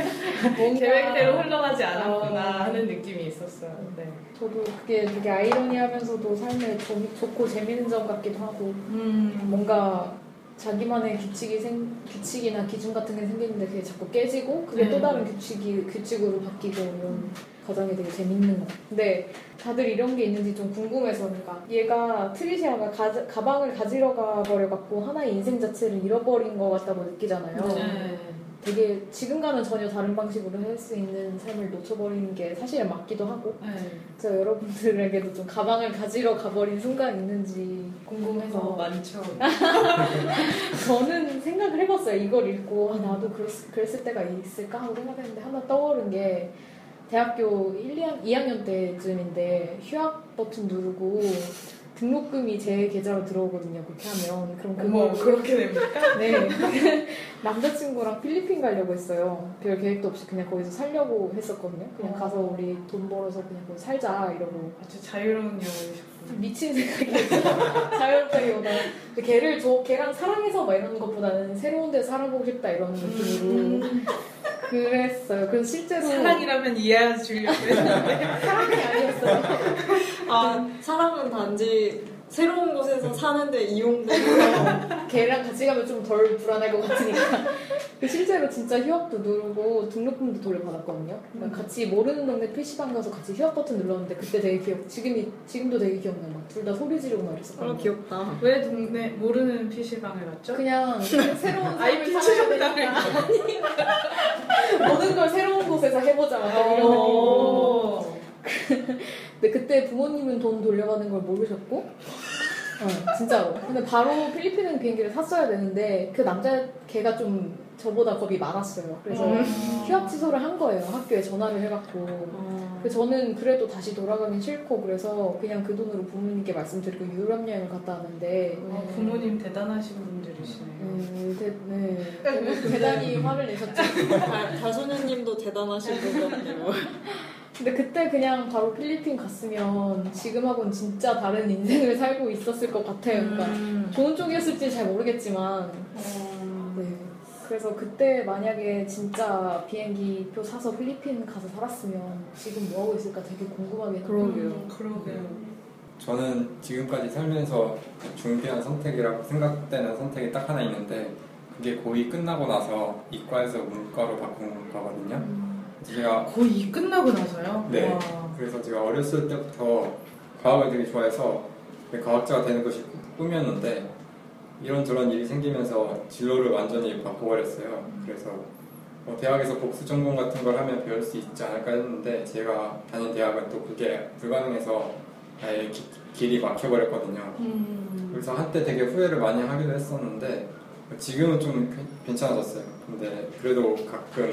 계획대로 흘러가지 않았구나 어. 하는 느낌이 있었어요. 네. 저도 그게 되게 아이러니하면서도 삶에 좀 좋고 재밌는 점 같기도 하고 음, 뭔가 자기만의 규칙이 생 규칙이나 기준 같은 게 생기는데 그게 자꾸 깨지고 그게 또 음. 다른 규칙이 규칙으로 바뀌고 이런 과정이 되게 재밌는 것 같아요. 근데 다들 이런 게 있는지 좀 궁금해서 그러니까 얘가 트리시아가 가, 가방을 가지러 가버려 갖고 하나의 인생 자체를 잃어버린 것 같다고 느끼잖아요. 네. 되게 지금과는 전혀 다른 방식으로 할 수 있는 삶을 놓쳐버리는 게 사실은 맞기도 하고 네. 그래서 여러분들에게도 좀 가방을 가지러 가버린 순간 있는지 궁금해서 어, 많죠. 저는 생각을 해봤어요. 이걸 읽고 아, 나도 그랬, 그랬을 때가 있을까 하고 생각했는데 하나 떠오른 게 대학교 1, 2학, 2학년 때쯤인데 휴학 버튼 누르고 등록금이 제 계좌로 들어오거든요. 그렇게 하면 그럼 그거 그렇게 됩니까? 네 남자친구랑 필리핀 가려고 했어요. 별 계획도 없이 그냥 거기서 살려고 했었거든요. 그냥 어. 가서 우리 돈 벌어서 그냥 거기 살자 이러고 아주 자유로운 영혼이셨군요. 미친 생각이었죠. 자유롭다기보다 걔를 저 걔랑 사랑해서 막 이러는 것보다는 새로운 데 살아보고 싶다 이런 느낌으로 그랬어요. 그래서 실제로 사랑이라면 이해해 주려고 했는데 사랑이 아니었어요. 아 사랑은 단지 새로운 곳에서 사는데 이용되는 걔랑 같이 가면 좀 덜 불안할 것 같으니까 그 실제로 진짜 휴학도 누르고 등록금도 돌려받았거든요. 그러니까 같이 모르는 동네 PC방 가서 같이 휴학 버튼 눌렀는데 그때 되게 기억 지금이 지금도 되게 기억나요. 막 둘 다 소리 지르고 막 어, 이랬었거든요. 귀엽다. 왜 동네 모르는 PC방을 갔죠? 그냥 새로운 아이 삶을 살아야 PC방 되니까 모든 걸 새로운 곳에서 해보자 막 이런 느낌으로 오. 근데 그때 부모님은 돈 돌려받는 걸 모르셨고 어, 진짜로 근데 바로 필리핀은 비행기를 샀어야 되는데 그 남자 걔가 좀 저보다 겁이 많았어요 그래서 음. 휴학 취소를 한 거예요 학교에 전화를 해갖고 어, 그 저는 그래도 다시 돌아가긴 싫고 그래서 그냥 그 돈으로 부모님께 말씀드리고 유럽 여행을 갔다 왔는데 아, 부모님 대단하신 분들이시네요. 네, 대, 네. 대단히 화를 내셨죠 달- 달소녀님도 대단하신 분 같네요. 근데 그때 그냥 바로 필리핀 갔으면 지금하고는 진짜 다른 인생을 살고 있었을 것 같아요. 그러니까 음. 좋은 쪽이었을지 잘 모르겠지만, 어, 네. 그래서 그때 만약에 진짜 비행기 표 사서 필리핀 가서 살았으면 지금 뭐 하고 있을까 되게 궁금하게 그러게요. 음, 그러게요. 저는 지금까지 살면서 중대한 선택이라고 생각되는 선택이 딱 하나 있는데 그게 고이 끝나고 나서 이과에서 문과로 바꾼 거거든요. 음. 제가 거의 끝나고 나서요? 네. 와. 그래서 제가 어렸을 때부터 과학을 되게 좋아해서 과학자가 되는 것이 꿈이었는데 이런저런 일이 생기면서 진로를 완전히 바꿔버렸어요. 그래서 뭐 대학에서 복수 전공 같은 걸 하면 배울 수 있지 않을까 했는데 제가 다닌 대학은 또 그게 불가능해서 아예 기- 길이 막혀버렸거든요. 그래서 한때 되게 후회를 많이 하기도 했었는데 지금은 좀 괜- 괜찮아졌어요. 근데 그래도 가끔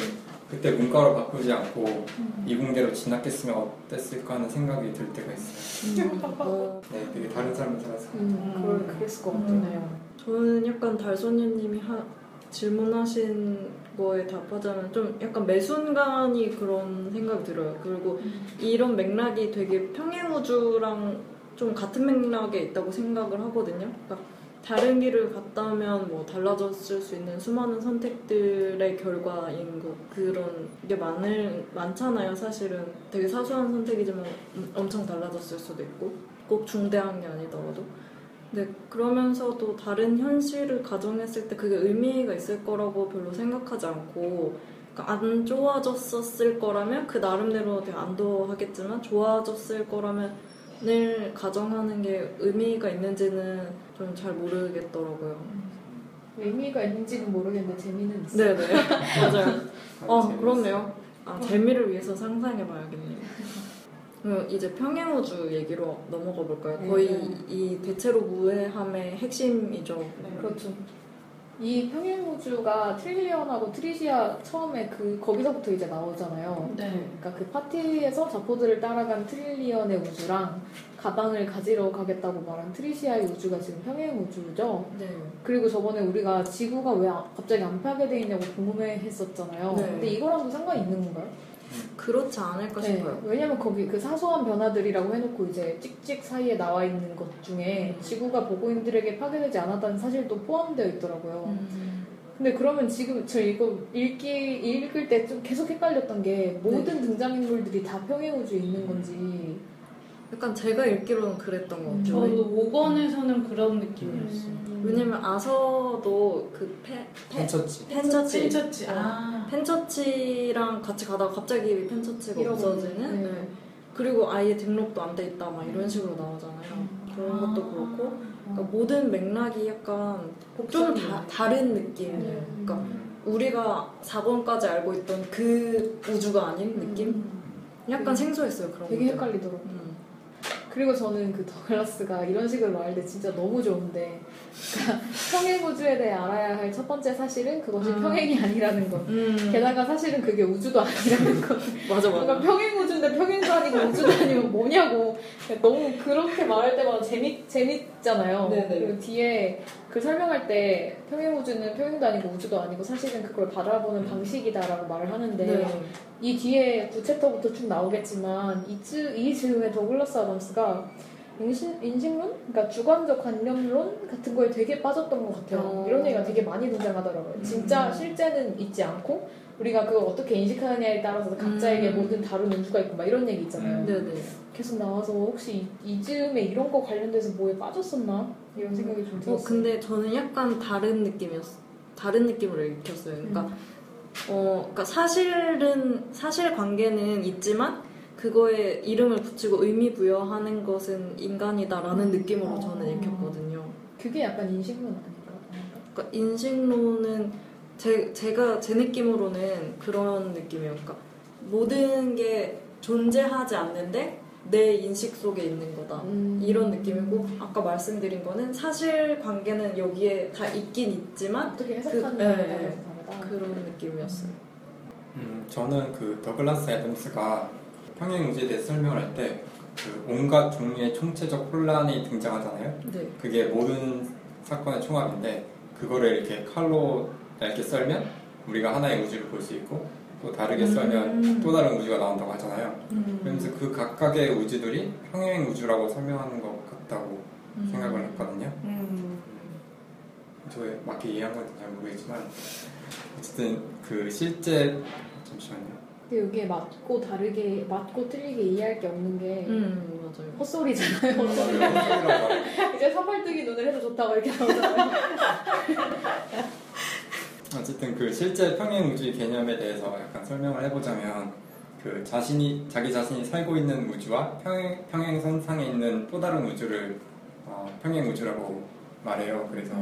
그때 문과로 바꾸지 않고 이공계로 진학했으면 어땠을까 하는 생각이 들 때가 있어요. 어, 네, 되게 다른 삶을 살아서. 음, 그럴, 그랬을 것 같네요. 저는 약간 달소녀님이 하- 질문하신 거에 답하자면 좀 약간 매 순간이 그런 생각이 들어요. 그리고 이런 맥락이 되게 평행 우주랑 좀 같은 맥락에 있다고 생각을 하거든요. 그러니까 다른 길을 갔다면 뭐 달라졌을 수 있는 수많은 선택들의 결과인 거 그런 게 많을 많잖아요. 사실은 되게 사소한 선택이지만 음, 엄청 달라졌을 수도 있고 꼭 중대한 게 아니더라도. 근데 그러면서도 다른 현실을 가정했을 때 그게 의미가 있을 거라고 별로 생각하지 않고 그러니까 안 좋아졌었을 거라면 그 나름대로 되게 안도하겠지만 좋아졌을 거라면 을 가정하는 게 의미가 있는지는 좀잘 모르겠더라고요. 의미가 있는지는 모르겠는데 재미는 있어요. 네네 맞아요. 어. 그렇네요. 아 재미를 위해서 상상해봐야겠네요. 그럼 이제 평행우주 얘기로 넘어가 볼까요? 거의 네. 이 대체로 무해함의 핵심이죠. 그렇죠. 이 평행우주가 트릴리언하고 트리시아 처음에 그 거기서부터 이제 나오잖아요. 네. 그러니까 그 파티에서 자포드를 따라간 트릴리언의 우주랑 가방을 가지러 가겠다고 말한 트리시아의 우주가 지금 평행우주죠. 네. 그리고 저번에 우리가 지구가 왜 아- 갑자기 안 파괴돼 있냐고 궁금해했었잖아요. 네. 근데 이거랑도 상관이 있는 건가요? 그렇지 않을까 싶어요. 왜냐면 거기 그 사소한 변화들이라고 해놓고 이제 찍찍 사이에 나와 있는 것 중에 음. 지구가 보고인들에게 파괴되지 않았다는 사실도 포함되어 있더라고요. 음. 근데 그러면 지금 저 이거 읽기 읽을 때 좀 계속 헷갈렸던 게 모든 등장인물들이 다 평행우주에 있는 건지 약간 제가 읽기로는 그랬던 것 같아요. 저도 5권에서는 그런 느낌이었어요. 음. 왜냐면 아서도 그 페, 페, 펜처치. 펜처치 펜처치. 아. 펜처치랑 같이 가다가 갑자기 펜처치가. 없어지는 네. 네. 그리고 아예 등록도 안 돼 있다 막 이런 식으로 나오잖아요. 그런 것도 그렇고 그러니까 모든 맥락이 약간 좀 다, 다른 느낌이에요. 그러니까 우리가 4권까지 알고 있던 그 우주가 아닌 느낌? 약간 생소했어요 그런 되게 것들. 헷갈리더라고요. 음. 그리고 저는 그 더글라스가 이런 식으로 말할 때 진짜 너무 좋은데 그러니까 평행우주에 대해 알아야 할 첫 번째 사실은 그것이 음. 평행이 아니라는 것 음. 게다가 사실은 그게 우주도 아니라는 것 맞아 그러니까 맞아. 평행우주인데 평행도 아니고 우주도 아니고 뭐냐고 너무 그렇게 말할 때마다 재밌, 재밌잖아요 네네. 그리고 뒤에 그 설명할 때 평행우주는 평행도 아니고 우주도 아니고 사실은 그걸 바라보는 방식이다라고 말을 하는데 네. 이 뒤에 두 챕터부터 쭉 나오겠지만 이, 즈, 이 즈음에 더글라스 아담스가 인신, 인식론? 그러니까 주관적 관념론 같은 거에 되게 빠졌던 것 같아요. 어. 이런 얘기가 되게 많이 등장하더라고요. 진짜 음. 실제는 있지 않고 우리가 그걸 어떻게 인식하느냐에 따라서 각자에게 음. 모든 다른 우주가 있고 막 이런 얘기 있잖아요. 네네. 계속 나와서 혹시 이, 이 즈음에 이런 거 관련돼서 뭐에 빠졌었나? 이런 생각이 좀 어, 들었어요. 근데 저는 약간 다른 느낌이었어. 다른 느낌으로 읽혔어요. 그러니까, 음. 어, 그러니까 사실은, 사실 관계는 있지만, 그거에 이름을 붙이고 의미 부여하는 것은 인간이다라는 느낌으로 어. 저는 읽혔거든요. 그게 약간 인식론 아닌가? 그러니까 인식론은 제, 제가, 제 느낌으로는 그런 느낌이에요. 그러니까 모든 게 존재하지 않는데 내 인식 속에 있는 거다. 음. 이런 느낌이고 아까 말씀드린 거는 사실 관계는 여기에 다 있긴 있지만 어떻게 그- 네, 따라서 네. 그런 느낌이었어요. 음, 저는 그 더글라스 애덤스가 평행우주에 대해 설명을 할 때 그 온갖 종류의 총체적 혼란이 등장하잖아요. 네. 그게 모든 사건의 총합인데 그거를 이렇게 칼로 얇게 썰면 우리가 하나의 우주를 볼 수 있고 또 다르게 썰면 음. 또 다른 우주가 나온다고 하잖아요. 그러면서 그 각각의 우주들이 평행 우주라고 설명하는 것 같다고 음. 생각을 했거든요. 음. 저에 맞게 이해한 건지 잘 모르겠지만 어쨌든 그 실제 잠시만요. 근데 여기에 맞고 다르게 맞고 틀리게 이해할 게 없는 게 음 맞아요. 헛소리잖아요. 음. 이제 사팔뜨기 눈을 해도 좋다고 이렇게 나오잖아요. 어쨌든 그 실제 평행 우주의 개념에 대해서 약간 설명을 해보자면 그 자신이 자기 자신이 살고 있는 우주와 평행, 평행선 상에 있는 또 다른 우주를 어, 평행 우주라고 말해요. 그래서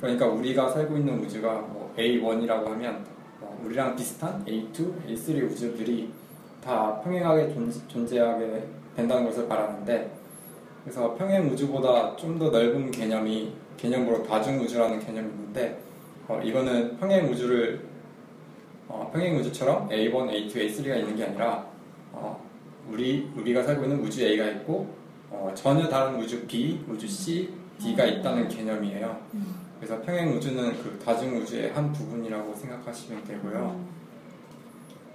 그러니까 우리가 살고 있는 우주가 뭐 A1이라고 하면 어, 우리랑 비슷한 A2, A3 우주들이 다 평행하게 존, 존재하게 된다는 것을 말하는데 그래서 평행 우주보다 좀 더 넓은 개념이 개념으로 다중 우주라는 개념이 있는데 어, 이거는 평행 우주를 어, 평행 우주처럼 A1, A2, A3가 있는 게 아니라 어, 우리 우리가 살고 있는 우주 A가 있고 어, 전혀 다른 우주 B, 우주 C, D가 있다는 개념이에요. 그래서 평행 우주는 그 다중 우주의 한 부분이라고 생각하시면 되고요.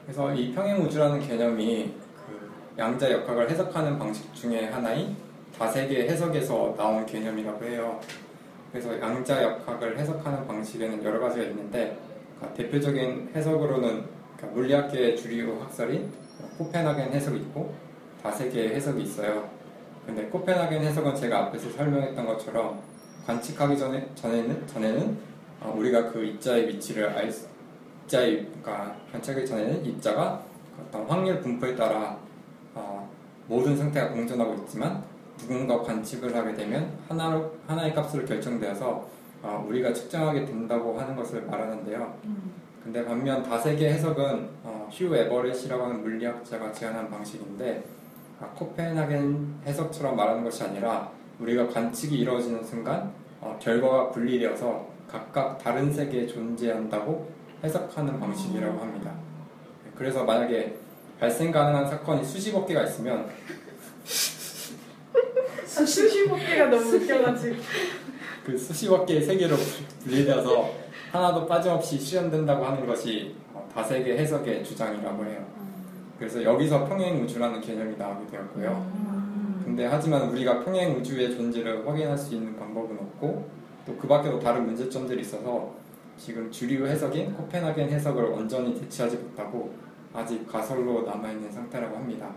그래서 이 평행 우주라는 개념이 그 양자 역학을 해석하는 방식 중에 하나인 다세계 해석에서 나온 개념이라고 해요. 그래서 양자 역학을 해석하는 방식에는 여러 가지가 있는데 그러니까 대표적인 해석으로는 그러니까 물리학계의 주류 학설인 코펜하겐 해석이 있고 다세계 해석이 있어요. 근데 코펜하겐 해석은 제가 앞에서 설명했던 것처럼 관측하기 전에 전에는 전에는 어, 우리가 그 입자의 위치를 알 수, 입자의 그러니까 관측하기 전에는 입자가 어떤 확률 분포에 따라 어, 모든 상태가 공존하고 있지만 누군가 관측을 하게 되면 하나 하나의 값으로 결정되어서 어, 우리가 측정하게 된다고 하는 것을 말하는데요. 근데 반면 다세계 해석은 어, 휴 에버렛이라고 하는 물리학자가 제안한 방식인데 아, 코펜하겐 해석처럼 말하는 것이 아니라 우리가 관측이 이루어지는 순간 어, 결과가 분리되어서 각각 다른 세계에 존재한다고 해석하는 방식이라고 합니다. 그래서 만약에 발생 가능한 사건이 수십억 개가 있으면 수십억 개가 너무 웃겨가지고. 그 수십억 개의 세계로 분리되어서 하나도 빠짐없이 실현된다고 하는 것이 어, 다세계 해석의 주장이라고 해요. 그래서 여기서 평행 우주라는 개념이 나오게 되었고요. 근데 하지만 우리가 평행 우주의 존재를 확인할 수 있는 방법은 없고 또 그 밖에도 다른 문제점들이 있어서 지금 주류 해석인 코펜하겐 해석을 온전히 대체하지 못하고 아직 가설로 남아있는 상태라고 합니다.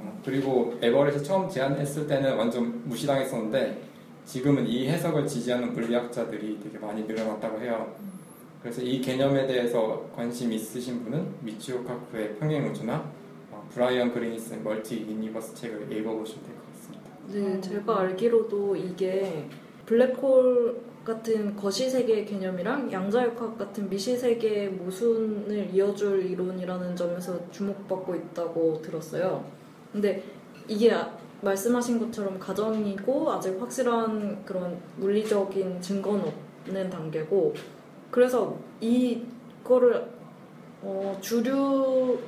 어, 그리고 에버렛이 처음 제안했을 때는 완전 무시당했었는데 지금은 이 해석을 지지하는 물리학자들이 되게 많이 늘어났다고 해요. 그래서 이 개념에 대해서 관심 있으신 분은 미치오 카쿠의 평행 우주나 어, 브라이언 그리니스의 Multi Universe 책을 읽어보시면 될 것 같습니다. 네, 제가 알기로도 이게 블랙홀 같은 거시 세계의 개념이랑 양자역학 같은 미시 세계의 모순을 이어줄 이론이라는 점에서 주목받고 있다고 들었어요. 근데 이게 아- 말씀하신 것처럼 가정이고 아직 확실한 그런 물리적인 증거는 없는 단계고 그래서 이거를 어, 주류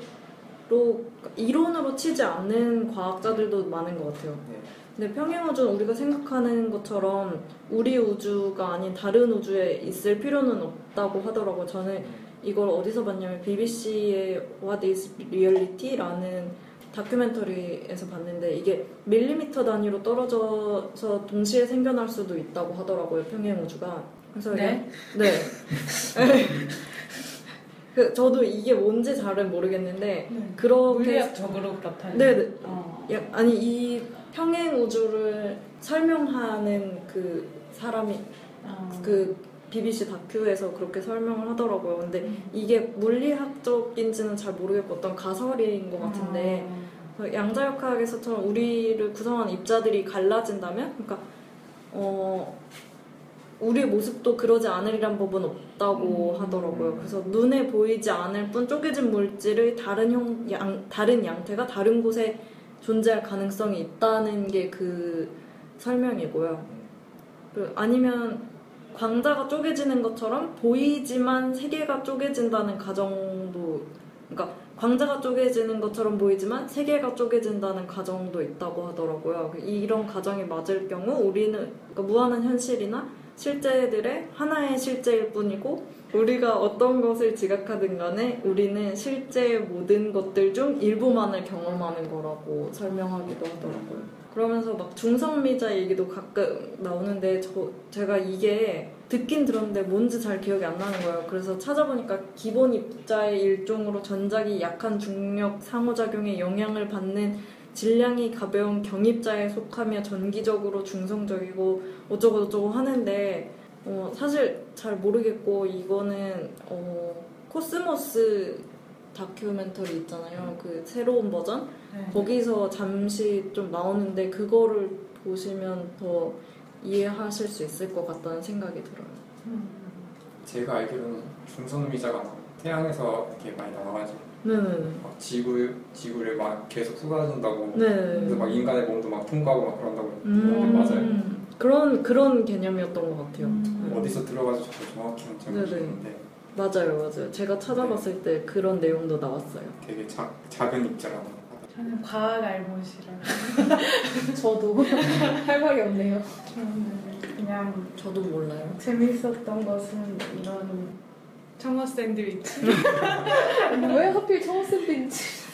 로 이론으로 치지 않는 과학자들도 많은 것 같아요. 네. 근데 평행우주는 우리가 생각하는 것처럼 우리 우주가 아닌 다른 우주에 있을 필요는 없다고 하더라고요. 저는 이걸 어디서 봤냐면 BBC의 What is Reality라는 다큐멘터리에서 봤는데 이게 밀리미터 단위로 떨어져서 동시에 생겨날 수도 있다고 하더라고요. 평행우주가. 그래서 네. 네. 그 저도 이게 뭔지 잘은 모르겠는데 그렇게 물리학적으로 그렇다는. 네, 네. 어. 야, 아니 이 평행 우주를 설명하는 그 사람이 어. 그 BBC 다큐에서 그렇게 설명을 하더라고요. 근데 이게 물리학적인지는 잘 모르겠고 어떤 가설인 것 같은데 어. 양자역학에서처럼 우리를 구성하는 입자들이 갈라진다면, 그러니까 어 우리 모습도 그러지 않으리란 법은 없다고 음. 하더라고요. 그래서 눈에 보이지 않을 뿐 쪼개진 물질의 다른 형, 양, 다른 양태가 다른 곳에 존재할 가능성이 있다는 게 그 설명이고요. 그 아니면 광자가 쪼개지는 것처럼 보이지만 세계가 쪼개진다는 가정도, 그러니까 광자가 쪼개지는 것처럼 보이지만 세계가 쪼개진다는 가정도 있다고 하더라고요. 이런 가정이 맞을 경우 우리는 그러니까 무한한 현실이나 실제들의 하나의 실제일 뿐이고 우리가 어떤 것을 지각하든 간에 우리는 실제의 모든 것들 중 일부만을 경험하는 거라고 설명하기도 하더라고요. 그러면서 막 중성미자 얘기도 가끔 나오는데 저 제가 이게 듣긴 들었는데 뭔지 잘 기억이 안 나는 거예요. 그래서 찾아보니까 기본 입자의 일종으로 전작이 약한 중력 상호작용에 영향을 받는 질량이 가벼운 경입자에 속하며 전기적으로 중성적이고 어쩌고 저쩌고 하는데 어, 사실 잘 모르겠고 이거는 어, 코스모스 다큐멘터리 있잖아요. 그 새로운 버전 네. 거기서 잠시 좀 나오는데 그거를 보시면 더 이해하실 수 있을 것 같다는 생각이 들어요. 제가 알기로는 중성미자가 막 태양에서 이렇게 많이 나와가지고 네네네. 막 지구 지구를 막 계속 쏟아준다고 네. 그래서 막 인간의 몸도 막 통과하고 막 그런다고 음, 맞아요. 그런 그런 개념이었던 것 같아요. 음. 어디서 들어가지고 저도 정확히는 잘 네네. 모르겠는데 맞아요, 맞아요. 제가 찾아봤을 때 그런 내용도 나왔어요. 되게 작, 작은 입자라고 저는 과학 알못이라 저도 할 말이 없네요. 저는 그냥 저도 몰라요. 재밌었던 것은 이런 청어 샌드위치 왜 하필 청어 샌드위치?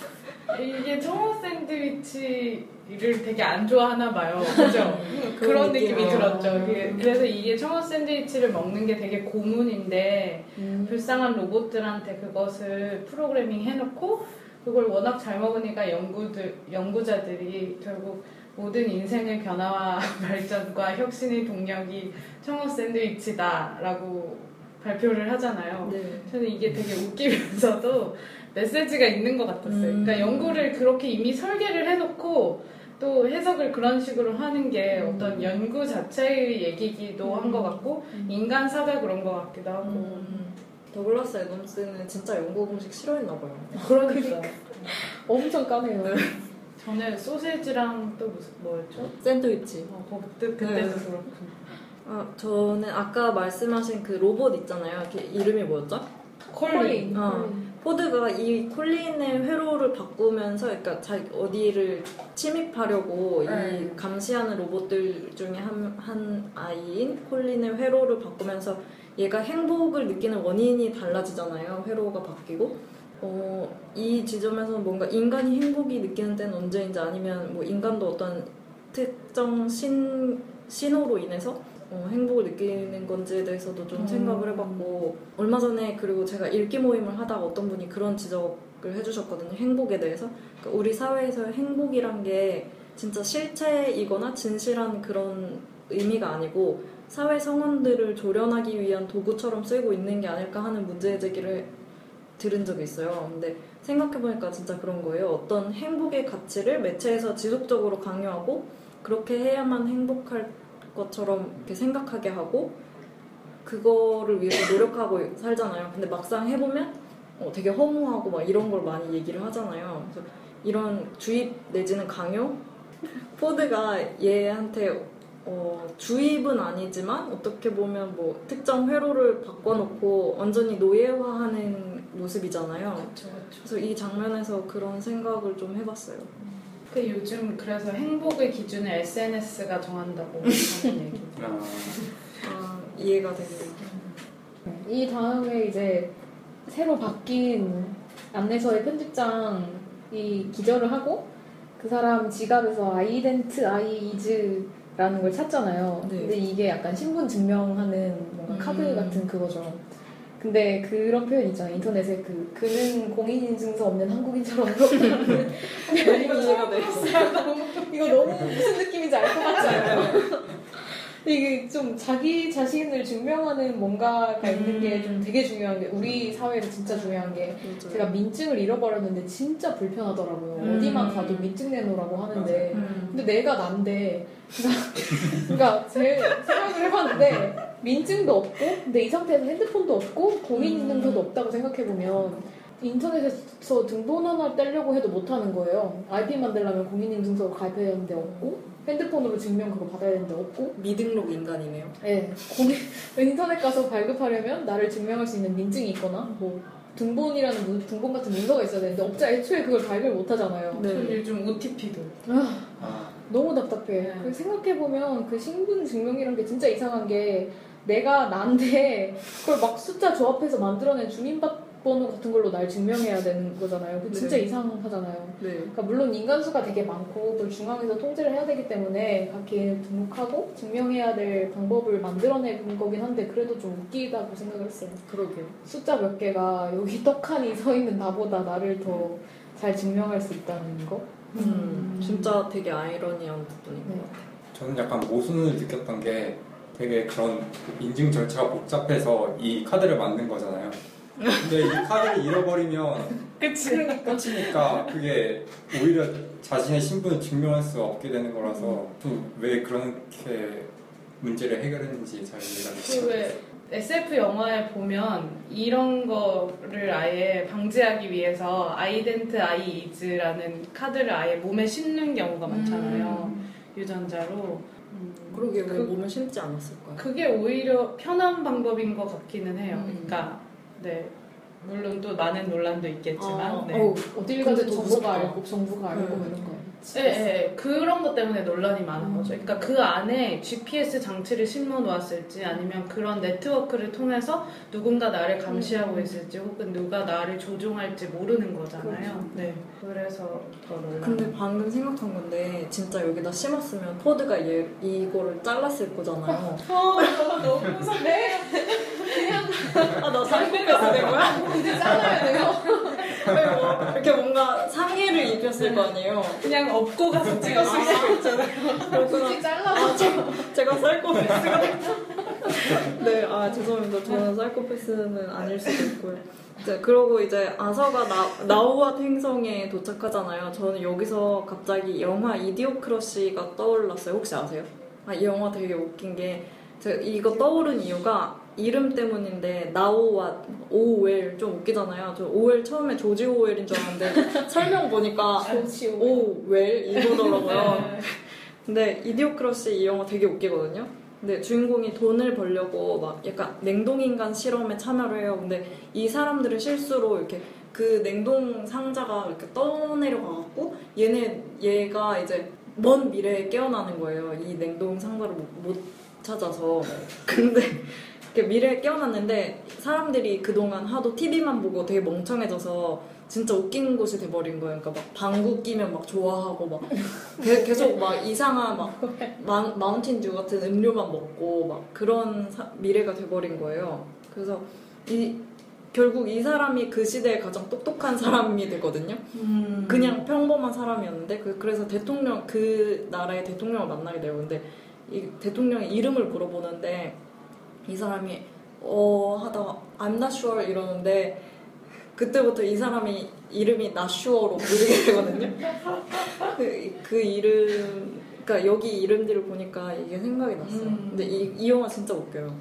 이게 청어 샌드위치를 되게 안 좋아하나 봐요 그죠? 그런 그런 느낌이 느낌. 들었죠 아. 이게- 그래서 이게 청어 샌드위치를 먹는 게 되게 고문인데 음. 불쌍한 로봇들한테 그것을 프로그래밍 해놓고 그걸 워낙 잘 먹으니까 연구들, 연구자들이 결국 모든 인생의 변화와 발전과 혁신의 동력이 청어 샌드위치다라고 발표를 하잖아요. 네. 저는 이게 되게 웃기면서도 메시지가 있는 것 같았어요. 음. 그러니까 연구를 그렇게 이미 설계를 해놓고 또 해석을 그런 식으로 하는 게 음. 어떤 연구 자체의 얘기기도 한것 같고 인간 사가 그런 것 같기도 하고 음, 더글라스 애덤스는 진짜 연구 공식 싫어했나 봐요. 그러니까 엄청 까네요. 저는 소세지랑 또 무슨 뭐였죠? 샌드위치. 어, 그때 그때도 네. 그렇고 아, 저는 아까 말씀하신 그 로봇 있잖아요. 걔 이름이 뭐였죠? 콜린 어. 포드가 이 콜린의 회로를 바꾸면서 그러니까 자기 어디를 침입하려고 네. 이 감시하는 로봇들 중에 한, 한 아이인 콜린의 회로를 바꾸면서 얘가 행복을 느끼는 원인이 달라지잖아요. 회로가 바뀌고 어, 이 지점에서 뭔가 인간이 행복이 느끼는 때는 언제인지 아니면 뭐 인간도 어떤 특정 신, 신호로 인해서 어, 행복을 느끼는 건지에 대해서도 좀 음. 생각을 해봤고 얼마 전에 그리고 제가 읽기 모임을 하다가 어떤 분이 그런 지적을 해주셨거든요 행복에 대해서 그러니까 우리 사회에서 행복이란 게 진짜 실체이거나 진실한 그런 의미가 아니고 사회 성원들을 조련하기 위한 도구처럼 쓰이고 있는 게 아닐까 하는 문제 제기를 들은 적이 있어요. 근데 생각해보니까 진짜 그런 거예요. 어떤 행복의 가치를 매체에서 지속적으로 강요하고 그렇게 해야만 행복할 것처럼 이렇게 생각하게 하고 그거를 위해서 노력하고 살잖아요. 근데 막상 해보면 어, 되게 허무하고 막 이런 걸 많이 얘기를 하잖아요. 그래서 이런 주입 내지는 강요? 포드가 얘한테 어, 주입은 아니지만 어떻게 보면 뭐 특정 회로를 바꿔놓고 완전히 노예화하는 모습이잖아요. 그렇죠 그렇죠 그래서 이 장면에서 그런 생각을 좀 해봤어요. 그 요즘 그래서 행복의 기준을 SNS가 정한다고 하는 얘기 아, 아, 이해가 되네요. 이 다음에 이제 새로 바뀐 안내서의 편집장이 기절을 하고 그 사람 지갑에서 아이덴트 아이 이즈라는 걸 찾잖아요. 네. 근데 이게 약간 신분 증명하는 뭔가 카드 음. 같은 그거죠. 근데 그런 표현 있잖아요. 인터넷에 그 그는 공인인증서 없는 한국인처럼. 이거 너무 무슨 느낌인지 알 것 같지 않아요? 이게 좀 자기 자신을 증명하는 뭔가가 있는 게 좀 되게 중요한 게 우리 사회에서 진짜 중요한 게 제가 민증을 잃어버렸는데 진짜 불편하더라고요. 음. 어디만 가도 민증 내놓으라고 하는데 음. 근데 내가 난데 그러니까 제 생각을 해봤는데 민증도 없고 근데 이 상태에서 핸드폰도 없고 공인인증서도 없다고 생각해보면 인터넷에서 등본 하나 떼려고 해도 못하는 거예요. 아이디 만들려면 공인인증서 가입해야 되는데 없고 핸드폰으로 증명 그거 받아야 되는데 없고 미등록 인간이네요. 네, 공인 인터넷 가서 발급하려면 나를 증명할 수 있는 민증이 있거나 뭐 등본이라는 문- 등본 같은 문서가 있어야 되는데 업자 애초에 그걸 발급 못 하잖아요. 네. 전 요즘 OTP도 아, 아, 너무 답답해. 네. 그 생각해 보면 그 신분 증명이란 게 진짜 이상한 게 내가 난데 그걸 막 숫자 조합해서 만들어낸 주민번호 같은 걸로 날 증명해야 되는 거잖아요. 그 진짜 네. 이상하잖아요. 네. 그러니까 물론 인간수가 되게 많고 또 중앙에서 통제를 해야 되기 때문에 각기 등록하고 증명해야 될 방법을 만들어낸 거긴 한데 그래도 좀 웃기다고 생각을 했어요. 그러게요. 숫자 몇 개가 여기 떡하니 서 있는 나보다 나를 더 잘 증명할 수 있다는 거. 음, 진짜 되게 아이러니한 부분인 것 네. 같아요. 저는 약간 모순을 느꼈던 게 되게 그런 인증 절차가 복잡해서 이 카드를 만든 거잖아요. 근데 이 카드를 잃어버리면 그치. 끝이니까 그게 오히려 자신의 신분을 증명할 수 없게 되는 거라서 또왜 그렇게 문제를 해결했는지 잘 이해가 되지 그왜 SF 영화에 보면 이런 거를 아예 방지하기 위해서 아이덴트 아이 이즈라는 카드를 아예 몸에 심는 경우가 많잖아요. 유전자로. 음, 그러게 왜 그- 몸에 심지 않았을까요? 그게 오히려 편한 방법인 것 같기는 해요. 음. 그러니까 네 물론 또 많은 논란도 있겠지만 아, 네. 어우, 어딜 더 정부가. 알고 정부가 알고 음. 이런 거. 예, 예, 그런 것 때문에 논란이 많은 음. 거죠. 그러니까 그 안에 GPS 장치를 심어 놓았을지 아니면 그런 네트워크를 통해서 누군가 나를 감시하고 음. 있을지 혹은 누가 나를 조종할지 모르는 거잖아요. 그렇죠. 네. 그래서 더 논란. 근데 방금 생각한 건데 진짜 여기다 심었으면 포드가 얘 이거를 잘랐을 거잖아요. 어, 이거 너무 무섭네. 아나 사이코패스 된 거야? 이제 잘라야 돼요. 왜 뭐, 이렇게 뭔가 상의를 입혔을 거 아니에요. 그냥 업고 가서 찍었을 수도 있잖아요. 그렇구나. 굳이 잘라서 제가 사이코패스가 네, 아 죄송합니다. 저는 사이코패스는 아닐 수도 있고요. 이제 그러고 이제 아서가 나, 나우와 행성에 도착하잖아요. 저는 여기서 갑자기 영화 이디오크러시가 떠올랐어요. 혹시 아세요? 아, 이 영화 되게 웃긴 게 제가 이거 떠오른 이유가 이름 때문인데 나우와 오웰 좀 웃기잖아요. 저 오웰 처음에 조지 오웰인 줄 알았는데 설명 보니까 좋지. 오웰 이거더라고요. 네. 근데 이디오크러시 이 영화 되게 웃기거든요. 근데 주인공이 돈을 벌려고 막 약간 냉동인간 실험에 참여를 해요. 근데 이 사람들의 실수로 이렇게 그 냉동 상자가 이렇게 떠내려가갖고 얘네 얘가 이제 먼 미래에 깨어나는 거예요. 이 냉동 상자를 못, 못 찾아서. 근데 미래에 깨어났는데 사람들이 그동안 하도 TV만 보고 되게 멍청해져서 진짜 웃긴 곳이 돼버린 거예요. 그러니까 막 방구 끼면 막 좋아하고 막 계- 계속 막 이상한 막 마, 마운틴 듀 같은 음료만 먹고 막 그런 사- 미래가 돼버린 거예요. 그래서 이 결국 이 사람이 그 시대에 가장 똑똑한 사람이 되거든요. 음. 그냥 평범한 사람이었는데 그, 그래서 대통령 그 나라의 대통령을 만나게 돼요. 근데 이 대통령의 이름을 물어보는데 이 사람이 어 하다가 I'm not sure 이러는데 그때부터 이 사람이 이름이 not sure로 불리게 되거든요. 그, 그 이름 그러니까 여기 이름들을 보니까 이게 생각이 났어요. 음. 근데 이, 이 영화 진짜 웃겨요.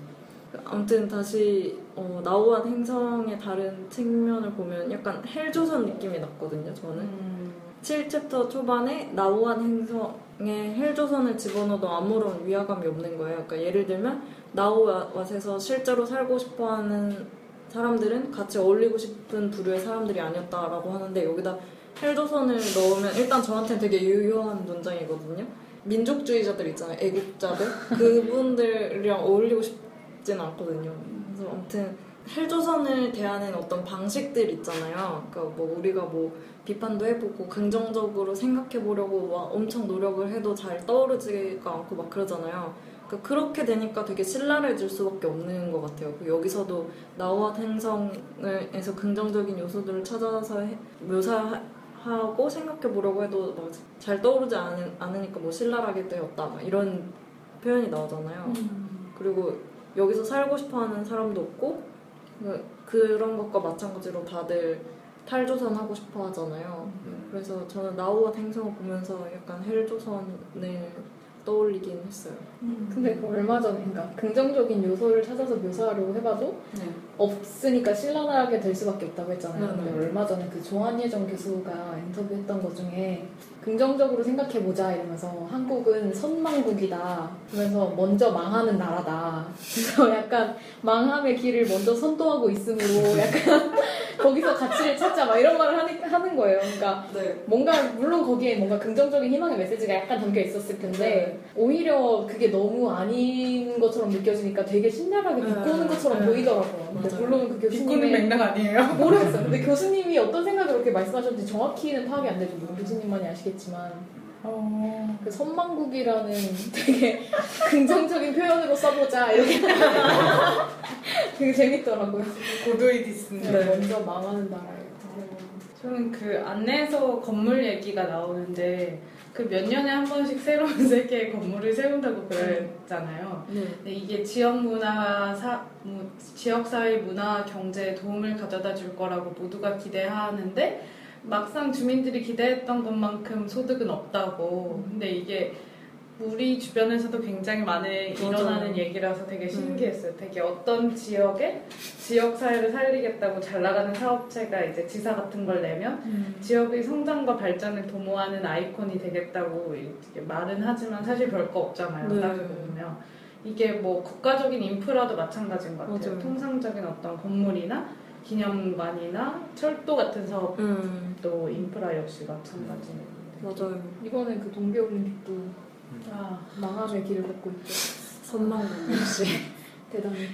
아무튼 다시 어, 나우한 행성의 다른 측면을 보면 약간 헬조선 느낌이 났거든요. 저는 음. 7챕터 초반에 나우한 행성에 헬조선을 집어넣어도 아무런 위화감이 없는 거예요. 그러니까 예를 들면 나우왓에서 실제로 살고 싶어하는 사람들은 같이 어울리고 싶은 부류의 사람들이 아니었다라고 하는데 여기다 헬조선을 넣으면 일단 저한테는 되게 유효한 문장이거든요. 민족주의자들 있잖아요. 애국자들 그분들이랑 어울리고 싶진 않거든요. 그래서 아무튼 헬조선을 대하는 어떤 방식들 있잖아요. 그러니까 뭐 우리가 뭐 비판도 해보고 긍정적으로 생각해보려고 막 엄청 노력을 해도 잘 떠오르지가 않고 막 그러잖아요. 그러니까 그렇게 되니까 되게 신랄해질 수밖에 없는 것 같아요. 그 여기서도 나와 행성에서 긍정적인 요소들을 찾아서 해- 묘사하고 생각해보려고 해도 막 잘 떠오르지 않은, 않으니까 뭐 신랄하게 되었다 막 이런 표현이 나오잖아요. 그리고 여기서 살고 싶어하는 사람도 없고 그- 그런 것과 마찬가지로 다들 탈조선 하고 싶어 하잖아요. 그래서 저는 나우와 행성을 보면서 약간 헬조선을 떠올리긴 했어요. 근데 그 얼마 그러니까 긍정적인 요소를 찾아서 묘사하려고 해봐도 네. 없으니까 신랄하게 될 수밖에 없다고 했잖아요. 네, 근데 네. 얼마 전에 그 조한예정 교수가 인터뷰했던 것 중에 긍정적으로 생각해보자 이러면서 한국은 선망국이다. 그러면서 먼저 망하는 나라다. 그래서 약간 망함의 길을 먼저 선도하고 있으므로 약간 거기서 가치를 찾자 막 이런 말을 하는, 하는 거예요. 그러니까 네. 뭔가 물론 거기에 뭔가 긍정적인 희망의 메시지가 약간 담겨 있었을 텐데 오히려 그게 너무 아닌 것처럼 느껴지니까 되게 신랄하게 네. 비꼬는 것처럼 네. 보이더라고요. 맞아요. 물론 그 교수님의 맥락 아니에요? 모르겠어요. 근데 교수님이 어떤 생각으로 그렇게 말씀하셨는지 정확히는 파악이 안 되죠. 물론 교수님만이 아시겠지만 어. 그 선망국이라는 되게 긍정적인 표현으로 써보자 이렇게 되게 재밌더라고요. 고도의 디스인데. 네, 먼저 망하는 나라예요. 저는 그 안내서 건물 얘기가 나오는데 그 몇 년에 한 번씩 새로운 세계의 건물을 세운다고 그랬잖아요. 네. 근데 이게 지역 문화, 사, 뭐, 지역 사회 문화 경제에 도움을 가져다 줄 거라고 모두가 기대하는데 막상 주민들이 기대했던 것만큼 소득은 없다고. 근데 이게 우리 주변에서도 굉장히 많이 맞아요. 일어나는 얘기라서 되게 신기했어요. 되게 어떤 지역에 지역 사회를 살리겠다고 잘 나가는 사업체가 이제 지사 같은 걸 내면 음. 지역의 성장과 발전을 도모하는 아이콘이 되겠다고 이렇게 말은 하지만 사실 별거 없잖아요. 네. 따지고 보면 이게 뭐 국가적인 인프라도 마찬가지인 것 같아요. 맞아요. 통상적인 어떤 건물이나 기념관이나 철도 같은 사업도 음. 인프라 역시 마찬가지인 것 같아요. 맞아요. 이번엔 그 동계올림픽도 아, 망함의 길을 걷고 있죠. 선망국 역시. 대단히.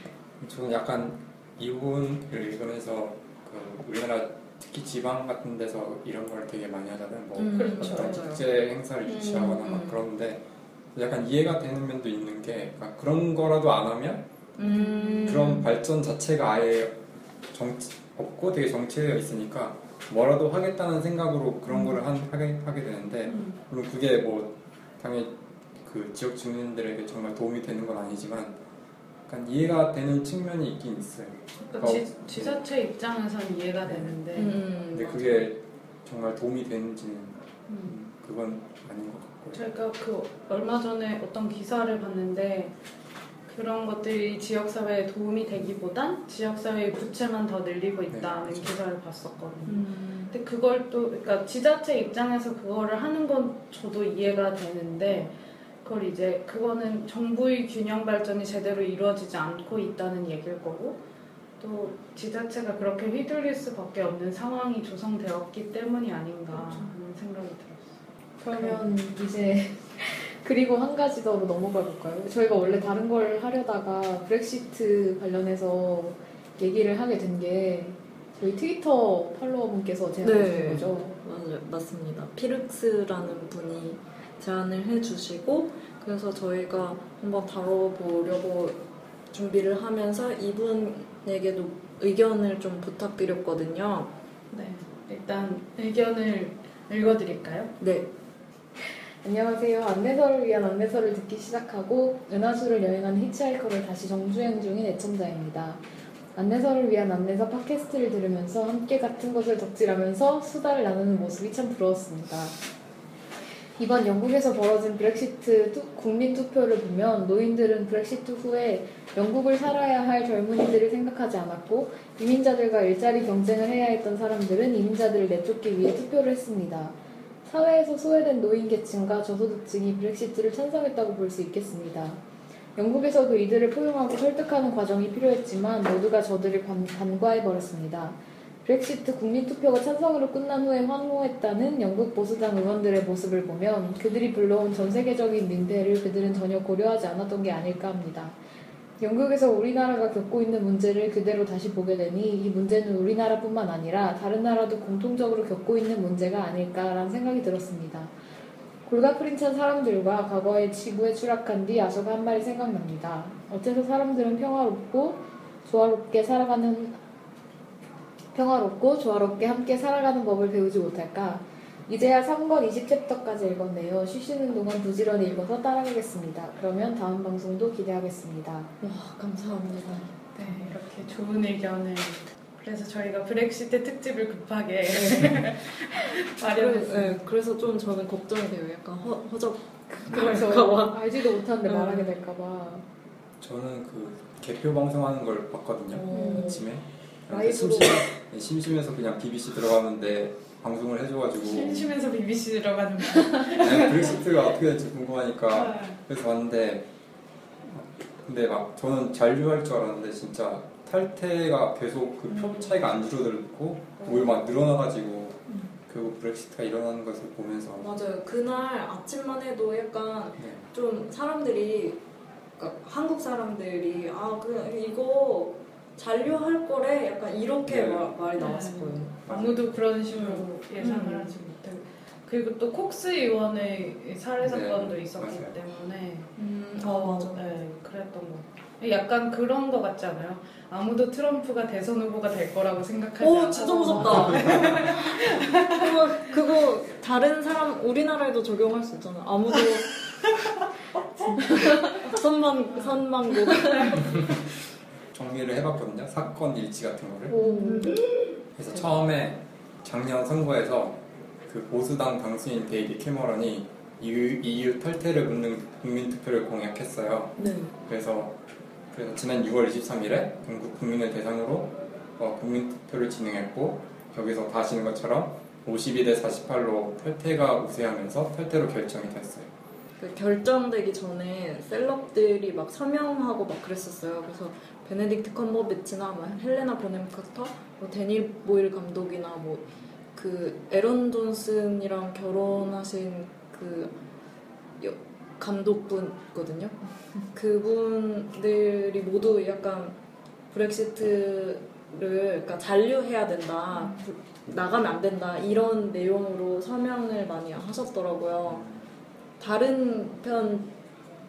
저는 약간 이 부분을 읽으면서 그 우리나라 특히 지방 같은 데서 이런 걸 되게 많이 하잖아요. 뭐 음, 그렇죠. 어떤 맞아요. 국제 행사를 음, 유치하거나 막 음. 그런데 약간 이해가 되는 면도 있는 게 그러니까 그런 거라도 안 하면 음. 그런 발전 자체가 아예 정치, 없고 되게 정체되어 있으니까 뭐라도 하겠다는 생각으로 그런 거를 한- 하게, 하게 되는데 음. 물론 그게 뭐 당연히 그 지역 주민들에게 정말 도움이 되는 건 아니지만 약간 이해가 되는 측면이 있긴 있어요. 그러니까 어. 지, 지자체 입장에선 이해가 되는데 음. 근데 맞아요. 그게 정말 도움이 되는지는 음. 음, 그건 아닌 것 같고요. 제가 그 얼마 전에 어떤 기사를 봤는데 그런 것들이 지역사회에 도움이 되기보단 지역사회의 부채만 더 늘리고 있다는 네, 그렇죠. 기사를 봤었거든요. 음. 근데 그걸 또, 그러니까 지자체 입장에서 그거를 하는 건 저도 이해가 되는데 그걸 이제 그거는 정부의 균형 발전이 제대로 이루어지지 않고 있다는 얘기일 거고 또 지자체가 그렇게 휘둘릴 수밖에 없는 상황이 조성되었기 때문이 아닌가 하는 생각이 들었어요. 그러면 이제 그리고 한 가지 더로 넘어가 볼까요? 저희가 원래 다른 걸 하려다가 브렉시트 관련해서 얘기를 하게 된 게 저희 트위터 팔로워분께서 제안해 주신 네. 거죠. 맞아요. 맞습니다. 피르크스라는 분이 제안을 해주시고 그래서 저희가 한번 다뤄보려고 준비를 하면서 이분에게도 의견을 좀 부탁드렸거든요. 네, 일단 의견을 읽어드릴까요? 네. 안녕하세요. 안내서를 위한 안내서를 듣기 시작하고 은하수를 여행하는 히치하이커를 다시 정주행 중인 애청자입니다. 안내서를 위한 안내서 팟캐스트를 들으면서 함께 같은 것을 덕질하면서 수다를 나누는 모습이 참 부러웠습니다. 이번 영국에서 벌어진 브렉시트 투- 국민 투표를 보면 노인들은 브렉시트 후에 영국을 살아야 할 젊은이들을 생각하지 않았고 이민자들과 일자리 경쟁을 해야 했던 사람들은 이민자들을 내쫓기 위해 투표를 했습니다. 사회에서 소외된 노인 계층과 저소득층이 브렉시트를 찬성했다고 볼 수 있겠습니다. 영국에서도 이들을 포용하고 설득하는 과정이 필요했지만 모두가 저들을 관, 간과해버렸습니다. 브렉시트 국민투표가 찬성으로 끝난 후에 환호했다는 영국 보수당 의원들의 모습을 보면 그들이 불러온 전 세계적인 민폐를 그들은 전혀 고려하지 않았던 게 아닐까 합니다. 영국에서 우리나라가 겪고 있는 문제를 그대로 다시 보게 되니 이 문제는 우리나라뿐만 아니라 다른 나라도 공통적으로 겪고 있는 문제가 아닐까라는 생각이 들었습니다. 골가프린 찬 사람들과 과거에 지구에 추락한 뒤 아소가 한 말이 생각납니다. 어째서 사람들은 평화롭고 조화롭게 살아가는 평화롭고 조화롭게 함께 살아가는 법을 배우지 못할까? 이제야 3권 20챕터까지 읽었네요. 쉬시는 동안 부지런히 읽어서 따라가겠습니다. 그러면 다음 방송도 기대하겠습니다. 와, 감사합니다. 네, 이렇게 좋은 의견을. 그래서 저희가 브렉시트 특집을 급하게 그래, 마련했어요. 네, 그래서 좀 저는 걱정이 돼요. 약간 허, 허접. 그래서 알지도 못하는데 음. 말하게 될까봐. 저는 그 개표 방송하는 걸 봤거든요. 음. 아침에 라이브로. 심심, 네, 심심해서 그냥 BBC 들어가는데 방송을 해줘가지고. 심심해서 BBC 들어가는 거. 아니, 브렉시트가 어떻게 될지 궁금하니까 아, 그래서 봤는데 근데 막 저는 잔류할 줄 알았는데 진짜 탈퇴가 계속 그 표 차이가 안 줄어들고 오히려 막 늘어나가지고 결국 브렉시트가 일어나는 것을 보면서. 맞아요. 그날 아침만 해도 약간 네, 좀 사람들이 그러니까 한국 사람들이 아 그 이거 잔류할 거래 약간 이렇게 네. 마- 말이 네. 나왔었거든요. 아무도 그런 식으로 예상을 음. 하지 못하고. 그리고 또 콕스 의원의 살해 네, 사건도 있었기 맞아요. 때문에 음, 더아 맞아. 네, 그랬던 것 같아요. 약간 그런 거 같지 않아요? 아무도 트럼프가 대선 후보가 될 거라고 생각하지 오 않고 진짜 무섭다. 그거 그거 다른 사람 우리나라에도 적용할 수 있잖아. 아무도 선만 선만 고 정리를 해봤거든요. 사건 일치 같은 거를. 오. 그래서 처음에 작년 선거에서 그 보수당 당수인 데이비 캐머런이 EU, EU 탈퇴를 묻는 국민투표를 공약했어요. 네. 그래서 그래서 지난 6월 23일에 영국 국민을 대상으로 어, 국민투표를 진행했고 여기서 다 아시는 것처럼 52대 48로 탈퇴가 우세하면서 탈퇴로 결정이 됐어요. 그 결정되기 전에 셀럽들이 막 서명하고 막 그랬었어요. 그래서 베네딕트 컴버비치나 뭐 헬레나 보넴 카터, 뭐 데닐 보일 감독이나 뭐 그 에런 존슨이랑 결혼하신 그 여- 감독분거든요. 그분들이 모두 약간 브렉시트를 그러니까 잔류해야 된다, 부- 나가면 안 된다 이런 내용으로 서명을 많이 하셨더라고요. 다른 편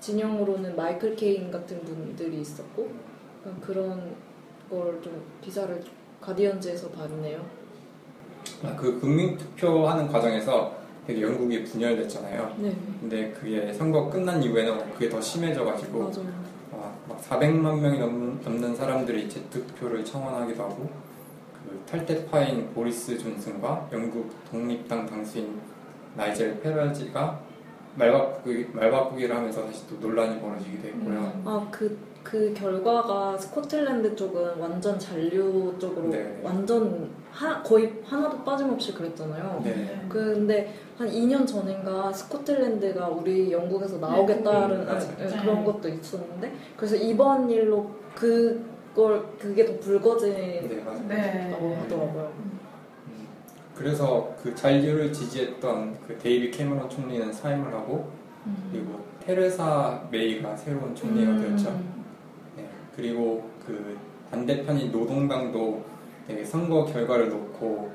진영으로는 마이클 케인 같은 분들이 있었고 그런 걸 좀 기사를 가디언즈에서 봤네요. 아, 그 국민 투표하는 과정에서 되게 영국이 분열됐잖아요. 네, 근데 그게 선거 끝난 이후에는 그게 더 심해져가지고 맞아요. 아, 막 400만 명이 넘는, 사람들이 재투표를 청원하기도 하고 그 탈퇴파인 보리스 존슨과 영국 독립당 당수인 나이젤 페라지가 말바꾸기, 말바꾸기를 하면서 다시 또 논란이 벌어지기도 했고요. 아, 그, 그 결과가 스코틀랜드 쪽은 완전 잔류 쪽으로 네. 완전 하, 거의 하나도 빠짐없이 그랬잖아요. 네. 근데 한 2년 전인가 스코틀랜드가 우리 영국에서 나오겠다는 음, 맞아요. 네, 네. 그런 것도 있었는데 그래서 이번 일로 그걸 그게 더 불거지다고 네, 맞아요. 네. 하더라고요. 음, 그래서 그 잔류를 지지했던 그 데이비드 캐머런 총리는 사임을 하고 그리고 테레사 메이가 새로운 총리가 음. 되었죠. 네, 그리고 그 반대편인 노동당도 되게 선거 결과를 놓고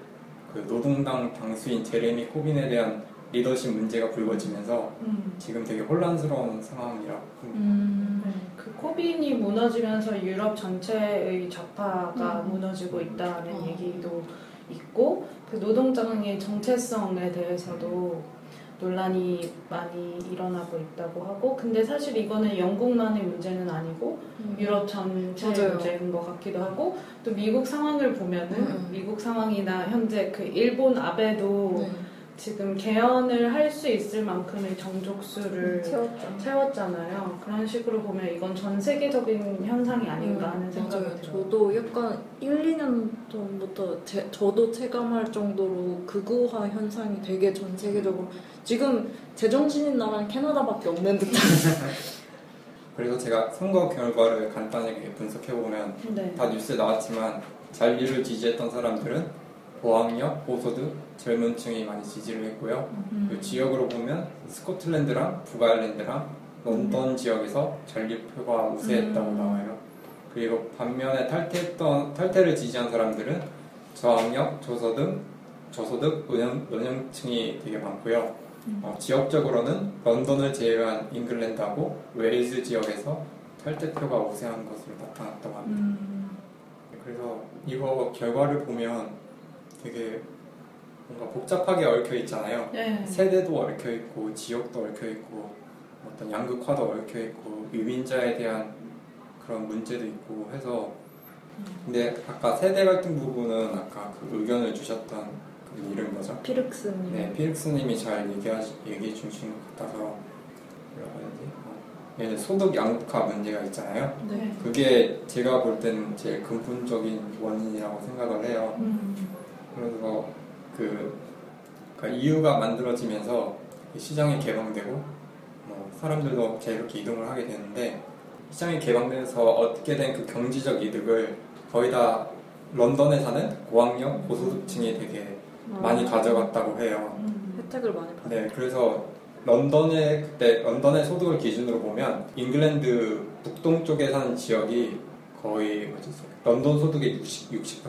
그 노동당 당수인 제레미 코빈에 대한 리더십 문제가 불거지면서 음. 지금 되게 혼란스러운 상황이라고 합니다. 네, 그 코빈이 무너지면서 유럽 전체의 좌파가 음. 무너지고 있다는 어. 얘기도 있고 그 노동장의 정체성에 대해서도 논란이 많이 일어나고 있다고 하고 근데 사실 이거는 영국만의 문제는 아니고 유럽 전체 맞아요. 문제인 것 같기도 하고 또 미국 상황을 보면은 음. 미국 상황이나 현재 그 일본 아베도 네. 지금 개헌을 할 수 있을 만큼의 정족수를 채웠죠. 채웠잖아요. 그런 식으로 보면 이건 전 세계적인 현상이 아닌가 하는 생각이 음, 맞아요. 들어요. 저도 약간 1, 2년 전부터 제, 저도 체감할 정도로 극우화 현상이 되게 전 세계적으로 지금 제정신인 나라는 캐나다밖에 없는 듯한 그래서 제가 선거 결과를 간단하게 분석해보면 네. 다 뉴스에 나왔지만 잔류를 지지했던 사람들은 고학력, 고소득, 젊은 층이 많이 지지를 했고요. 음. 그 지역으로 보면 스코틀랜드랑 북아일랜드랑 런던 지역에서 잔류표가 우세했다고 음. 나와요. 그리고 반면에 탈퇴했던 탈퇴를 지지한 사람들은 저학력, 저소득, 저소득, 은영, 은영층이 되게 많고요. 음. 어, 지역적으로는 런던을 제외한 잉글랜드하고 웨일즈 지역에서 탈퇴표가 우세한 것으로 나타났다고 합니다. 음. 그래서 이거 결과를 보면 되게 뭔가 복잡하게 얽혀 있잖아요. 네. 세대도 얽혀 있고 지역도 얽혀 있고 어떤 양극화도 얽혀 있고 유민자에 대한 그런 문제도 있고 해서 근데 아까 세대 갈등 부분은 아까 그 의견을 주셨던 그 이름 뭐죠? 피르크스님 네, 피릭스님이 잘 얘기하, 얘기해 주신 것 같아서 뭐라고 해야 되지? 어, 얘는 소득 양극화 문제가 있잖아요. 네. 그게 제가 볼 때는 제일 근본적인 원인이라고 생각을 해요. 음. 그래서 그, 그 EU가 만들어지면서 시장이 개방되고 뭐 사람들도 자유롭게 이동을 하게 되는데 시장이 개방돼서 얻게 된 그 경제적 이득을 거의 다 런던에 사는 고학력 고소득층이 되게 많이 가져갔다고 해요. 음. 혜택을 많이 받았죠. 네, 그래서 런던의 그때 런던의 소득을 기준으로 보면 잉글랜드 북동 쪽에 사는 지역이 거의 뭐지? 런던 소득의 60, 60%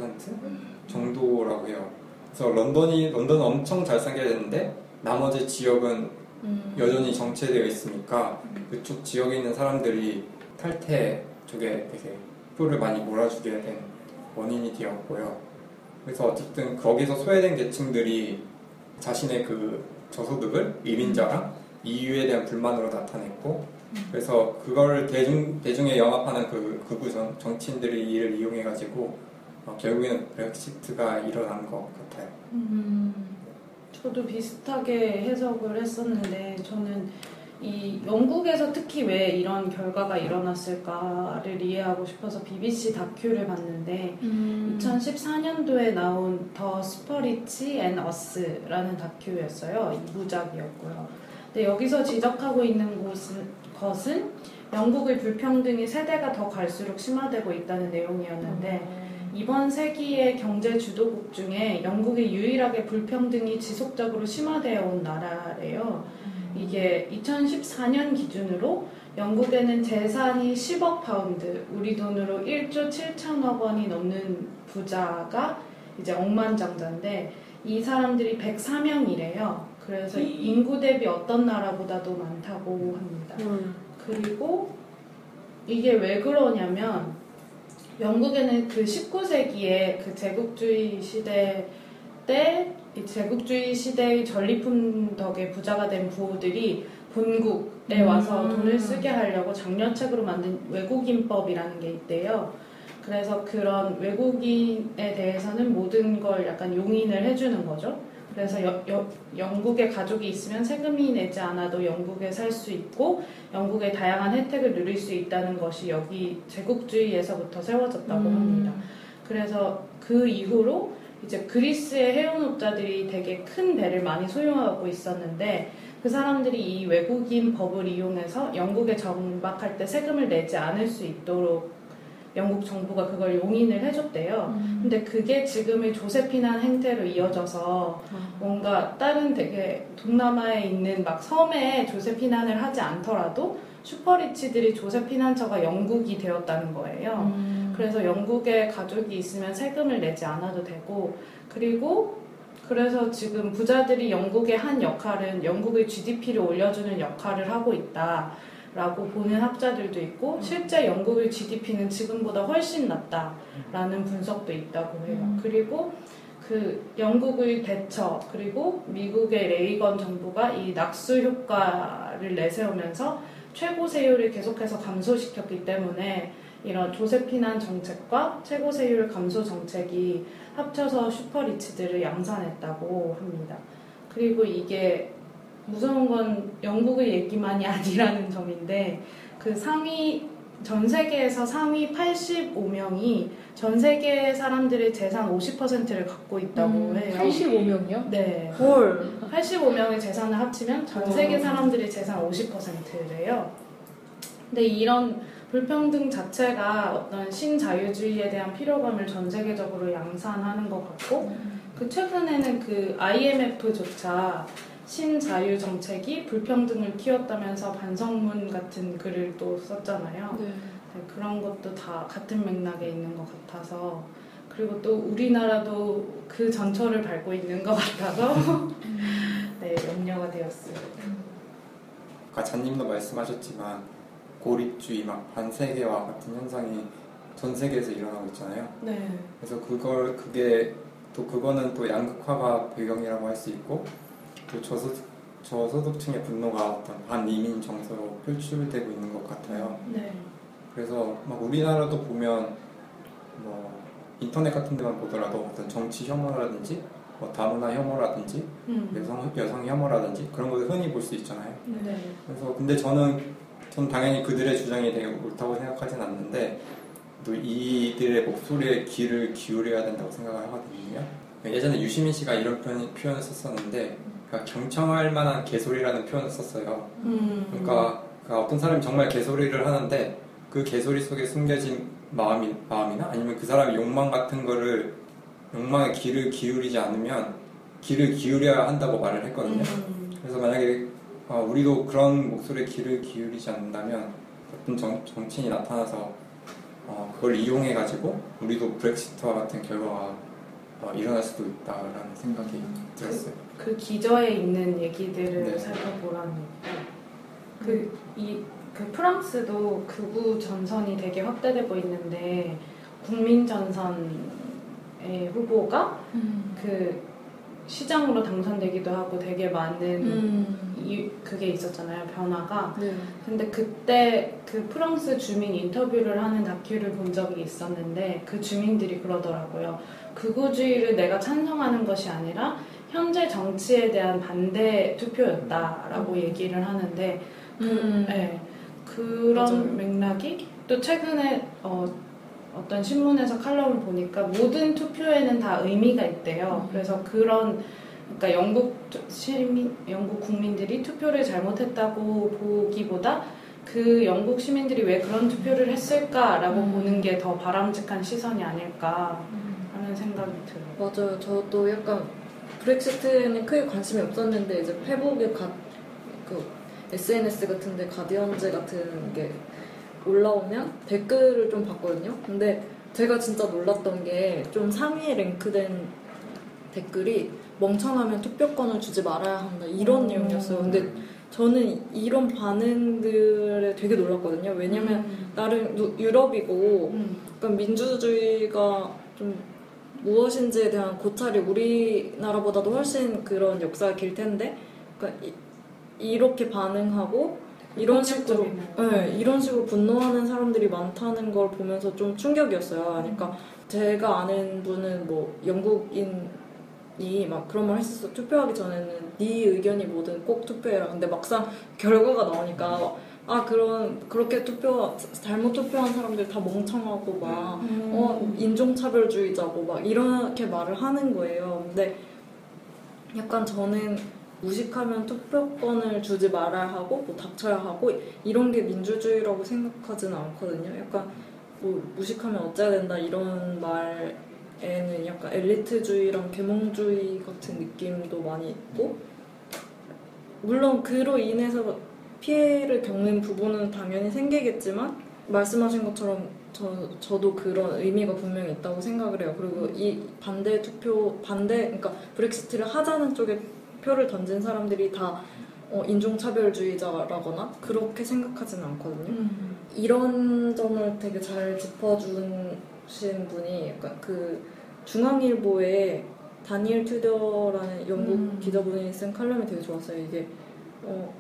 정도라고 해요. 그래서 런던이 런던은 엄청 잘 살게 됐는데 나머지 지역은 음. 여전히 정체되어 있으니까 그쪽 지역에 있는 사람들이 탈퇴 쪽에 되게 표를 많이 몰아주게 된 원인이 되었고요. 그래서 어쨌든 거기서 소외된 계층들이 자신의 그 저소득을 이민자랑 이유에 대한 불만으로 나타냈고 그래서 그걸 대중 대중에 영합하는 그 극우 정, 정치인들이 이를 이용해 가지고 어, 결국에는 브렉시트가 일어난 것 같아요. 음, 저도 비슷하게 해석을 했었는데 저는 이 영국에서 특히 왜 이런 결과가 일어났을까를 이해하고 싶어서 BBC 다큐를 봤는데 음. 2014년도에 나온 The Super Rich and Us라는 다큐였어요. 2부작이었고요. 근데 여기서 지적하고 있는 곳은, 것은 영국의 불평등이 세대가 더 갈수록 심화되고 있다는 내용이었는데 이번 세기의 경제 주도국 중에 영국이 유일하게 불평등이 지속적으로 심화되어 온 나라래요. 이게 2014년 기준으로 영국에는 재산이 10억 파운드, 우리 돈으로 1조 7천억 원이 넘는 부자가 이제 억만장자인데 이 사람들이 104명이래요. 그래서 인구 대비 어떤 나라보다도 많다고 합니다. 음. 그리고 이게 왜 그러냐면 영국에는 그 19세기에 그 제국주의 시대 때 이 제국주의 시대의 전리품 덕에 부자가 된 부호들이 본국에 와서 음. 돈을 쓰게 하려고 장려책으로 만든 외국인법이라는 게 있대요. 그래서 그런 외국인에 대해서는 모든 걸 약간 용인을 해주는 거죠. 그래서 여- 여- 영국에 가족이 있으면 세금이 내지 않아도 영국에 살 수 있고 영국의 다양한 혜택을 누릴 수 있다는 것이 여기 제국주의에서부터 세워졌다고 음. 합니다. 그래서 그 이후로 이제 그리스의 해운업자들이 되게 큰 배를 많이 소유하고 있었는데 그 사람들이 이 외국인 법을 이용해서 영국에 정박할 때 세금을 내지 않을 수 있도록 영국 정부가 그걸 용인을 해줬대요. 음. 근데 그게 지금의 조세피난 행태로 이어져서 뭔가 다른 되게 동남아에 있는 막 섬에 조세피난을 하지 않더라도 슈퍼리치들이 조세피난처가 영국이 되었다는 거예요. 음. 그래서 영국에 가족이 있으면 세금을 내지 않아도 되고 그리고 그래서 지금 부자들이 영국의 한 역할은 영국의 GDP를 올려주는 역할을 하고 있다 라고 보는 학자들도 있고 실제 영국의 GDP는 지금보다 훨씬 낮다라는 분석도 있다고 해요. 음. 그리고 그 영국의 대처 그리고 미국의 레이건 정부가 이 낙수 효과를 내세우면서 최고 세율을 계속해서 감소시켰기 때문에 이런 조세피난 정책과 최고 세율 감소 정책이 합쳐서 슈퍼리치들을 양산했다고 합니다. 그리고 이게 무서운 건 영국의 얘기만이 아니라는 점인데 그 상위 전 세계에서 상위 85명이 전 세계 사람들의 재산 50%를 갖고 있다고 음, 해요. 85명이요? 네. 헐. 85명의 재산을 합치면 전 세계 사람들의 재산 50%래요. 근데 이런 불평등 자체가 어떤 신자유주의에 대한 피로감을 전 세계적으로 양산하는 것 같고, 그 최근에는 그 IMF조차 신자유 정책이 불평등을 키웠다면서 반성문 같은 글을 또 썼잖아요. 네. 네, 그런 것도 다 같은 맥락에 있는 것 같아서 그리고 또 우리나라도 그 전철을 밟고 있는 것 같아서 네 염려가 되었어요. 아까 잔님도 말씀하셨지만 고립주의 막 반세계화 같은 현상이 전 세계에서 일어나고 있잖아요. 네, 그래서 그걸 그게 또 그거는 또 양극화가 배경이라고 할 수 있고 또 저소득 저소득층의 분노가 어떤 반이민 정서로 표출되고 있는 것 같아요. 네, 그래서 막 우리나라도 보면 뭐 인터넷 같은 데만 보더라도 어떤 정치 혐오라든지 뭐 다문화 혐오라든지 음, 여성 여성 혐오라든지 그런 것을 흔히 볼 수 있잖아요. 네, 그래서 근데 저는 전 당연히 그들의 주장이 되게 옳다고 생각하진 않는데 또 이들의 목소리에 귀를 기울여야 된다고 생각을 하거든요. 예전에 유시민 씨가 이런 표현, 표현을 썼었는데 그러니까 경청할 만한 개소리라는 표현을 썼어요. 음, 그러니까, 그러니까 어떤 사람이 정말 개소리를 하는데 그 개소리 속에 숨겨진 마음이, 마음이나 아니면 그 사람의 욕망 같은 거를 욕망에 귀를 기울이지 않으면 귀를 기울여야 한다고 말을 했거든요. 음, 그래서 만약에 어, 우리도 그런 목소리에 귀를 기울이지 않는다면 어떤 정, 정치인이 나타나서 어, 그걸 이용해 가지고 우리도 브렉시트와 같은 결과가 어, 일어날 수도 있다라는 생각이 들었어요. 그 기저에 있는 얘기들을 네. 살펴보라는 얘기고 그이 그 프랑스도 극우 전선이 되게 확대되고 있는데 국민 전선의 후보가 그 시장으로 당선되기도 하고 되게 많은 음. 이, 그게 있었잖아요 변화가 네. 근데 그때 그 프랑스 주민 인터뷰를 하는 다큐를 본 적이 있었는데 그 주민들이 그러더라고요. 극우주의를 내가 찬성하는 것이 아니라 현재 정치에 대한 반대 투표였다라고 얘기를 하는데 그, 음. 네, 그런 맞아요. 맥락이 또 최근에 어, 어떤 신문에서 칼럼을 보니까 모든 투표에는 다 의미가 있대요. 음. 그래서 그런 그러니까 영국 투- 시민, 영국 국민들이 투표를 잘못했다고 보기보다 그 영국 시민들이 왜 그런 투표를 했을까라고 음. 보는 게 더 바람직한 시선이 아닐까 하는 생각이 들어요. 맞아요. 저도 약간 브렉시트에는 크게 관심이 없었는데 이제 페북에 가, 그 SNS 같은데 가디언즈 같은 게 올라오면 댓글을 좀 봤거든요. 근데 제가 진짜 놀랐던 게 좀 상위에 랭크된 댓글이 멍청하면 투표권을 주지 말아야 한다 이런 음. 내용이었어요. 근데 저는 이런 반응들에 되게 놀랐거든요. 왜냐면 음. 나름 유- 유럽이고 음. 약간 민주주의가 좀 무엇인지에 대한 고찰이 우리나라보다도 훨씬 그런 역사가 길 텐데, 그러니까 이, 렇게 반응하고 이런 식으로. 네, 이런 식으로 분노하는 사람들이 많다는 걸 보면서 좀 충격이었어요. 그러니까 제가 아는 분은 뭐 영국인이 막 그런 말 했었어. 투표하기 전에는 네 의견이 뭐든 꼭 투표해라. 근데 막상 결과가 나오니까 아 그런 그렇게 투표 잘못 투표한 사람들 다 멍청하고 막 음. 어, 인종차별주의자고 막 이렇게 말을 하는 거예요. 근데 약간 저는 무식하면 투표권을 주지 말아야 하고 뭐 닥쳐야 하고 이런 게 민주주의라고 생각하지는 않거든요. 약간 뭐 무식하면 어째야 된다 이런 말에는 약간 엘리트주의랑 계몽주의 같은 느낌도 많이 있고 물론 그로 인해서 피해를 겪는 부분은 당연히 생기겠지만 말씀하신 것처럼 저, 저도 그런 의미가 분명히 있다고 생각을 해요. 그리고 이 반대 투표, 반대, 그러니까 브렉시트를 하자는 쪽에 표를 던진 사람들이 다 어, 인종차별주의자라거나 그렇게 생각하지는 않거든요. 음. 이런 점을 되게 잘 짚어주신 분이 약간 그 중앙일보에 다니엘 튜더라는 영국 음. 기자분이 쓴 칼럼이 되게 좋았어요. 이게 어,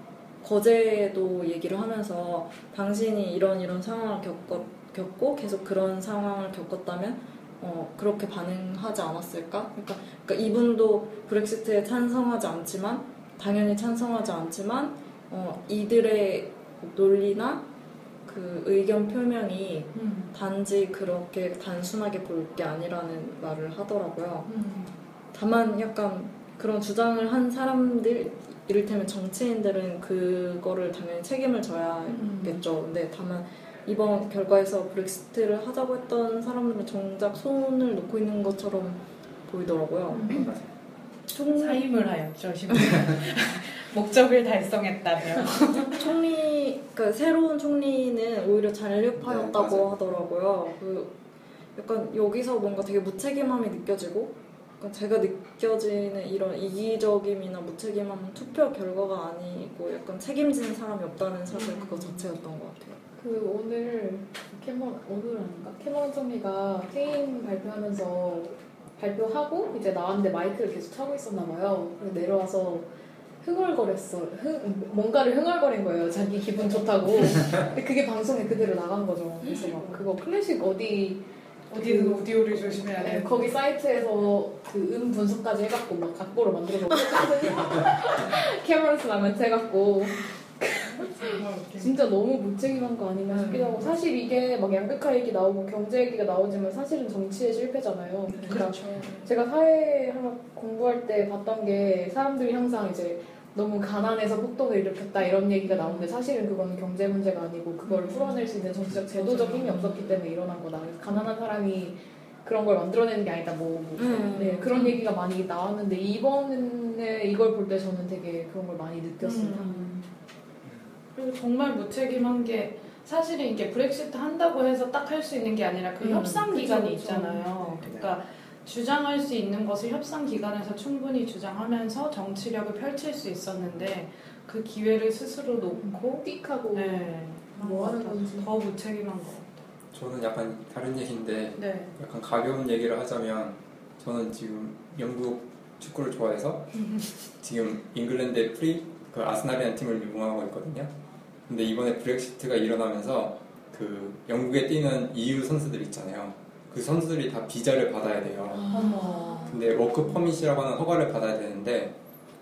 거제도 얘기를 하면서 당신이 이런 이런 상황을 겪었, 겪고 계속 그런 상황을 겪었다면 어, 그렇게 반응하지 않았을까? 그러니까, 그러니까 이분도 브렉시트에 찬성하지 않지만 당연히 찬성하지 않지만 어, 이들의 논리나 그 의견 표명이 음. 단지 그렇게 단순하게 볼 게 아니라는 말을 하더라고요. 음. 다만 약간 그런 주장을 한 사람들 이를테면 정치인들은 그거를 당연히 책임을 져야겠죠. 근데 다만 이번 결과에서 브렉시트를 하자고 했던 사람들은 정작 손을 놓고 있는 것처럼 보이더라고요. 음. 총, 사임을 하였죠, 심지어. 목적을 달성했다며. 총리, 그 새로운 총리는 오히려 잔류파였다고 네. 하더라고요. 그 약간 여기서 뭔가 되게 무책임함이 느껴지고, 제가 느껴지는 이런 이기적임이나 무책임함은 투표 결과가 아니고 약간 책임지는 사람이 없다는 사실 그거 자체였던 것 같아요. 그 오늘 캐머 오늘 아닌가 캐머런 총리가 퇴임 발표하면서 발표하고 이제 나왔는데 마이크를 계속 차고 있었나 봐요. 그래서 내려와서 흥얼거렸어. 흥, 뭔가를 흥얼거린 거예요. 자기 기분 좋다고. 근데 그게 방송에 그대로 나간 거죠. 그래서 막 그거 클래식 어디 어디는 오디오를 조심해야 네, 돼. 거기 사이트에서 그 음 분석까지 해갖고 막 악보로 만들어서 Cameron's Lament 해갖고 진짜 너무 무책임한 거 아닌가 싶기도 하고 사실 이게 막 양극화 얘기 나오고 경제 얘기가 나오지만 사실은 정치의 실패잖아요. 그러니까 그렇죠. 제가 사회학을 공부할 때 봤던 게 사람들이 항상 이제 너무 가난해서 폭동을 일으켰다 이런 얘기가 나오는데 사실은 그건 경제 문제가 아니고 그걸 풀어낼 수 있는 정치적 제도적 힘이 없었기 때문에 일어난 거다. 그래서 가난한 사람이 그런 걸 만들어내는 게 아니다. 뭐, 뭐 음. 네, 그런 얘기가 많이 나왔는데 이번에 이걸 볼 때 저는 되게 그런 걸 많이 느꼈습니다. 음. 그리고 정말 무책임한 게 사실은 이게 브렉시트 한다고 해서 딱 할 수 있는 게 아니라 그 음, 협상 그쵸, 기간이 그쵸. 있잖아요. 네. 그러니까 주장할 수 있는 것을 협상 기관에서 충분히 주장하면서 정치력을 펼칠 수 있었는데 그 기회를 스스로 놓고 띡하고 네, 뭐 하는 건지. 더 무책임한 것 같아요. 저는 약간 다른 얘기인데 네. 약간 가벼운 얘기를 하자면 저는 지금 영국 축구를 좋아해서 지금 잉글랜드의 프리 그 아스날이라는 팀을 응원하고 있거든요. 근데 이번에 브렉시트가 일어나면서 그 영국에 뛰는 EU 선수들 있잖아요. 그 선수들이 다 비자를 받아야 돼요. 어머. 근데 work permit이라고 하는 허가를 받아야 되는데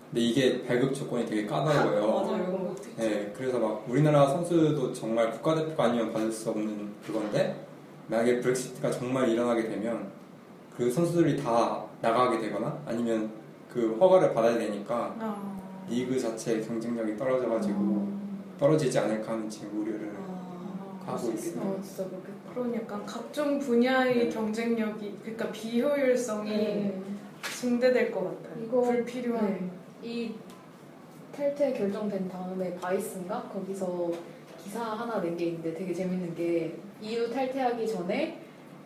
근데 이게 발급 조건이 되게 까다로워요. 맞아요. 네, 그래서 막 우리나라 선수도 정말 국가대표가 아니면 받을 수 없는 그건데 만약에 브렉시트가 정말 일어나게 되면 그 선수들이 다 나가게 되거나 아니면 그 허가를 받아야 되니까 아. 리그 자체의 경쟁력이 떨어져가지고 떨어지지 않을까 하는 지금 우려를 아, 하고 있어요. 어 진짜. 그러니까 각종 분야의 네. 경쟁력이 그러니까 비효율성이 네. 증대될 것 같아요. 이거- 불필요한. 네. 이 탈퇴 결정된 다음에 바이스인가 거기서 기사 하나 낸 게 있는데 되게 재밌는 게 EU 탈퇴하기 전에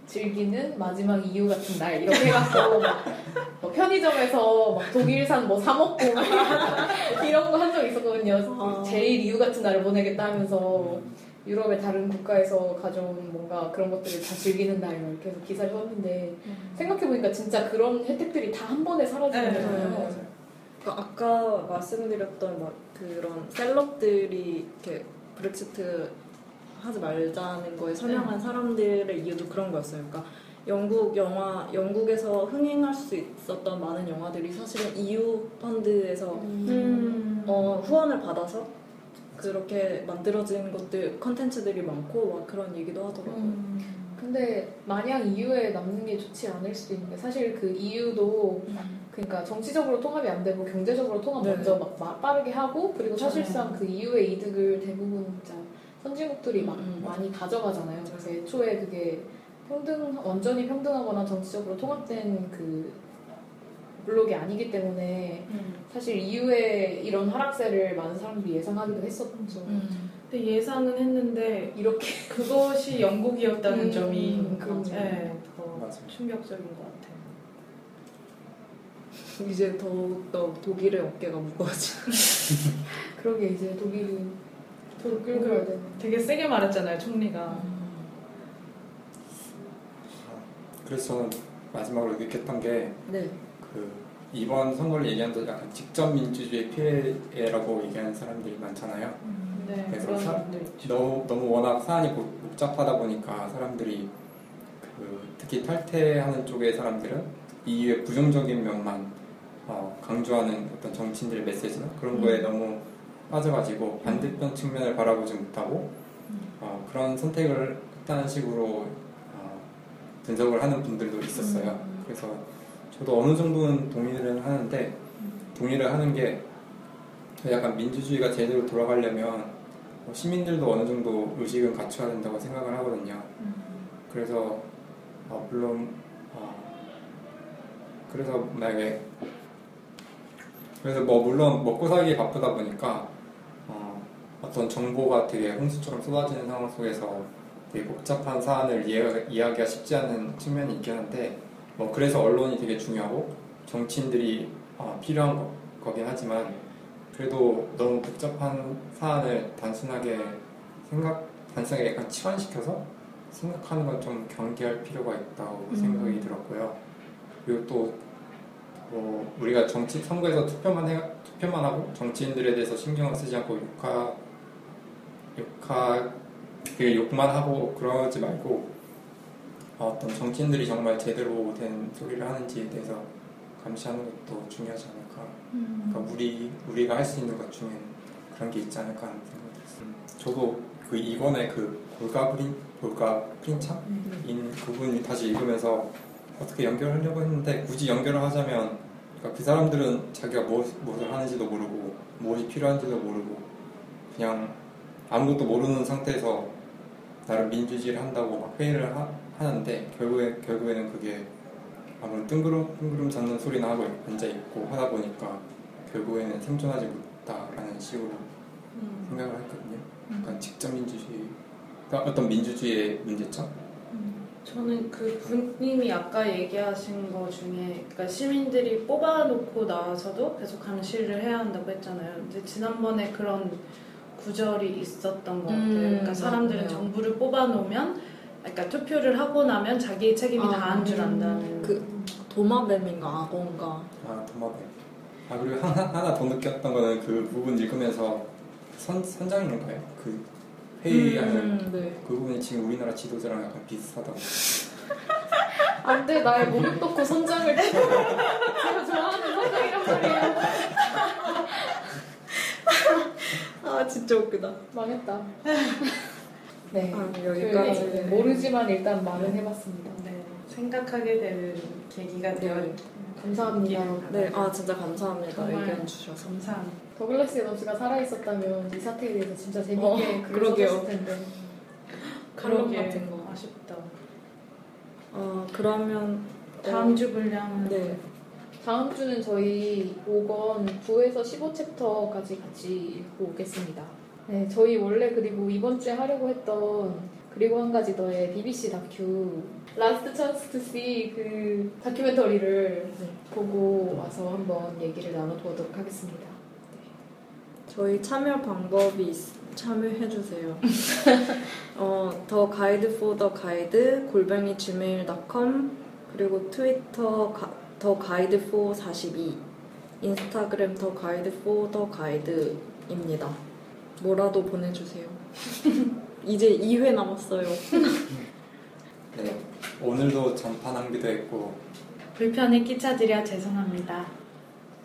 즐기는 마지막 EU 같은 날 이렇게 해갖고 막, 뭐 편의점에서 막 독일산 뭐 사 먹고 막 이런 거 한 적 있었거든요. 아. 제일 EU 같은 날을 보내겠다 하면서 유럽의 다른 국가에서 가져온 뭔가 그런 것들을 다 즐기는 날 이렇게 해서 기사를 썼는데 생각해보니까 진짜 그런 혜택들이 다 한 번에 사라지는 네, 거잖아요. 맞아요. 그러니까 아까 말씀드렸던 막 그런 셀럽들이 이렇게 브렉시트 하지 말자는 거에 선양한 사람들의 이유도 그런 거였어요. 그러니까 영국 영화 영국에서 흥행할 수 있었던 많은 영화들이 사실은 EU 펀드에서 음. 어, 후원을 받아서 그렇게 만들어진 것들 컨텐츠들이 많고 막 그런 얘기도 하더라고요. 음. 근데 마냥 EU에 남는 게 좋지 않을 수도 있는데 사실 그 EU도 그러니까 정치적으로 통합이 안 되고 경제적으로 통합 네. 먼저 막, 막 빠르게 하고 그리고 사실상 그 EU의 이득을 대부분 진짜 선진국들이 막 음, 음. 많이 가져가잖아요. 그래서 애초에 그게 평등 완전히 평등하거나 정치적으로 통합된 그 블록이 아니기 때문에 음. 사실 EU의 이런 하락세를 많은 사람들이 예상하기도 했었죠. 음. 근데 예상은 했는데 이렇게 그것이 영국이었다는 음, 점이 그럼요. 네, 더 맞아요. 충격적인 것 같아요. 이제 더욱더 독일의 어깨가 무거워지. 그러게 이제 독일이 더 끌어야 되는. 되게 세게 말했잖아요, 총리가. 그래서 저는 마지막으로 느꼈던 게 네. 그 이번 선거를 얘기하면서 약간 직접 민주주의 피해라고 얘기하는 사람들이 많잖아요. 네, 그래서 사-. 너무, 너무 워낙 사안이 복- 복잡하다 보니까 사람들이 그 특히 탈퇴하는 쪽의 사람들은 EU의 부정적인 면만 어, 강조하는 어떤 정치인들의 메시지나 그런 거에 너무 빠져가지고 반대편 측면을 바라보지 못하고 어, 그런 선택을 했다는 식으로 어, 분석을 하는 분들도 있었어요. 그래서 저도 어느 정도는 동의를 하는데 동의를 하는 게 약간 민주주의가 제대로 돌아가려면 뭐 시민들도 어느 정도 의식은 갖춰야 된다고 생각을 하거든요. 그래서 어, 물론 어, 그래서 만약에 그래서 뭐 물론 먹고 살기 바쁘다 보니까 어, 어떤 정보가 되게 홍수처럼 쏟아지는 상황 속에서 되게 복잡한 사안을 이해하, 이해하기가 쉽지 않은 측면이 있긴 한데 뭐 그래서 언론이 되게 중요하고 정치인들이 어, 필요한 거, 거긴 하지만 그래도 너무 복잡한 사안을 단순하게 생각 단순하게 약간 치환시켜서 생각하는 건 좀 경계할 필요가 있다고 생각이 들었고요. 그리고 또 뭐 우리가 정치 선거에서 투표만 해 투표만 하고 정치인들에 대해서 신경을 쓰지 않고 욕하 욕하 그 욕만 하고 그러지 말고 어떤 정치인들이 정말 제대로 된 소리를 하는지에 대해서 감시하는 것도 중요하지 않을까. 그러니까 우리 우리가 할 수 있는 것 중에 그런 게 있지 않을까 하는 생각이 들었어요. 저도 그 이번에 그 볼가 프린 볼가 프린창인 그분이 다시 읽으면서 어떻게 연결하려고 했는데 굳이 연결을 하자면 그러니까 그 사람들은 자기가 무엇, 무엇을 하는지도 모르고 무엇이 필요한지도 모르고 그냥 아무것도 모르는 상태에서 나름 민주주의를 한다고 막 회의를 하, 하는데 결국에 결국에는 그게 아무런 뜬구름 뜬구름 잡는 소리나 하고 앉아 있고 하다 보니까 결국에는 생존하지 못했다라는 식으로 생각을 했거든요. 그러니까 직접 민주주의, 그러니까 어떤 민주주의의 문제점 저는 그 군님이 아까 얘기하신 거 중에 그러니까 시민들이 뽑아놓고 나서도 계속 감시를 해야 한다고 했잖아요. 근데 지난번에 그런 구절이 있었던 것 같아요. 음, 그러니까 사람들은. 정부를 뽑아놓으면 그러니까 투표를 하고 나면 자기의 책임이 아, 다한 줄 음. 안다는 그 도마뱀인가 악어인가 아 도마뱀. 아 그리고 하나, 하나 더 느꼈던 거는 그 부분 읽으면서 선 선장인가요? 그 회의하는 음, 네. 그 부분이 지금 우리나라 지도자랑 약간 비슷하다고. 안돼 나의 무릎 꿇고 선장을 제가 좋아하는 선장이란 말이에요. 아 진짜 웃기다 망했다. 네. 아 그, 여기까지 네, 모르지만 일단 말은 해봤습니다. 네, 생각하게 되는 계기가 되어 네. 감사합니다. 네, 아 진짜 감사합니다. 의견 주셔서 감사합니다. 더글라스 에너스가 살아있었다면 이 사태에 대해서 진짜 재밌게 어, 글을 그러게요. 썼을 텐데. 칼럼 그러게 같은 거. 아쉽다. 어 그러면 다음 어, 주 분량은 네 다음 주는 저희 5권 9에서 15챕터까지 같이 읽고 오겠습니다. 네, 저희 원래 그리고 이번 주에 하려고 했던 그리고 한 가지 더의 BBC 다큐 Last Chance to See 그 다큐멘터리를 보고 와서 한번 얘기를 나눠보도록 하겠습니다. 저희 참여 방법이 있- 참여해주세요. 어, The Guide for the Guide 골뱅이 gmail.com 그리고 트위터 가, The Guide for 42 인스타그램 The Guide for the Guide입니다. 뭐라도 보내주세요. 이제 2회 남았어요. 네. 오늘도 전파 낭비도 했고 불편을 끼쳐드려 죄송합니다.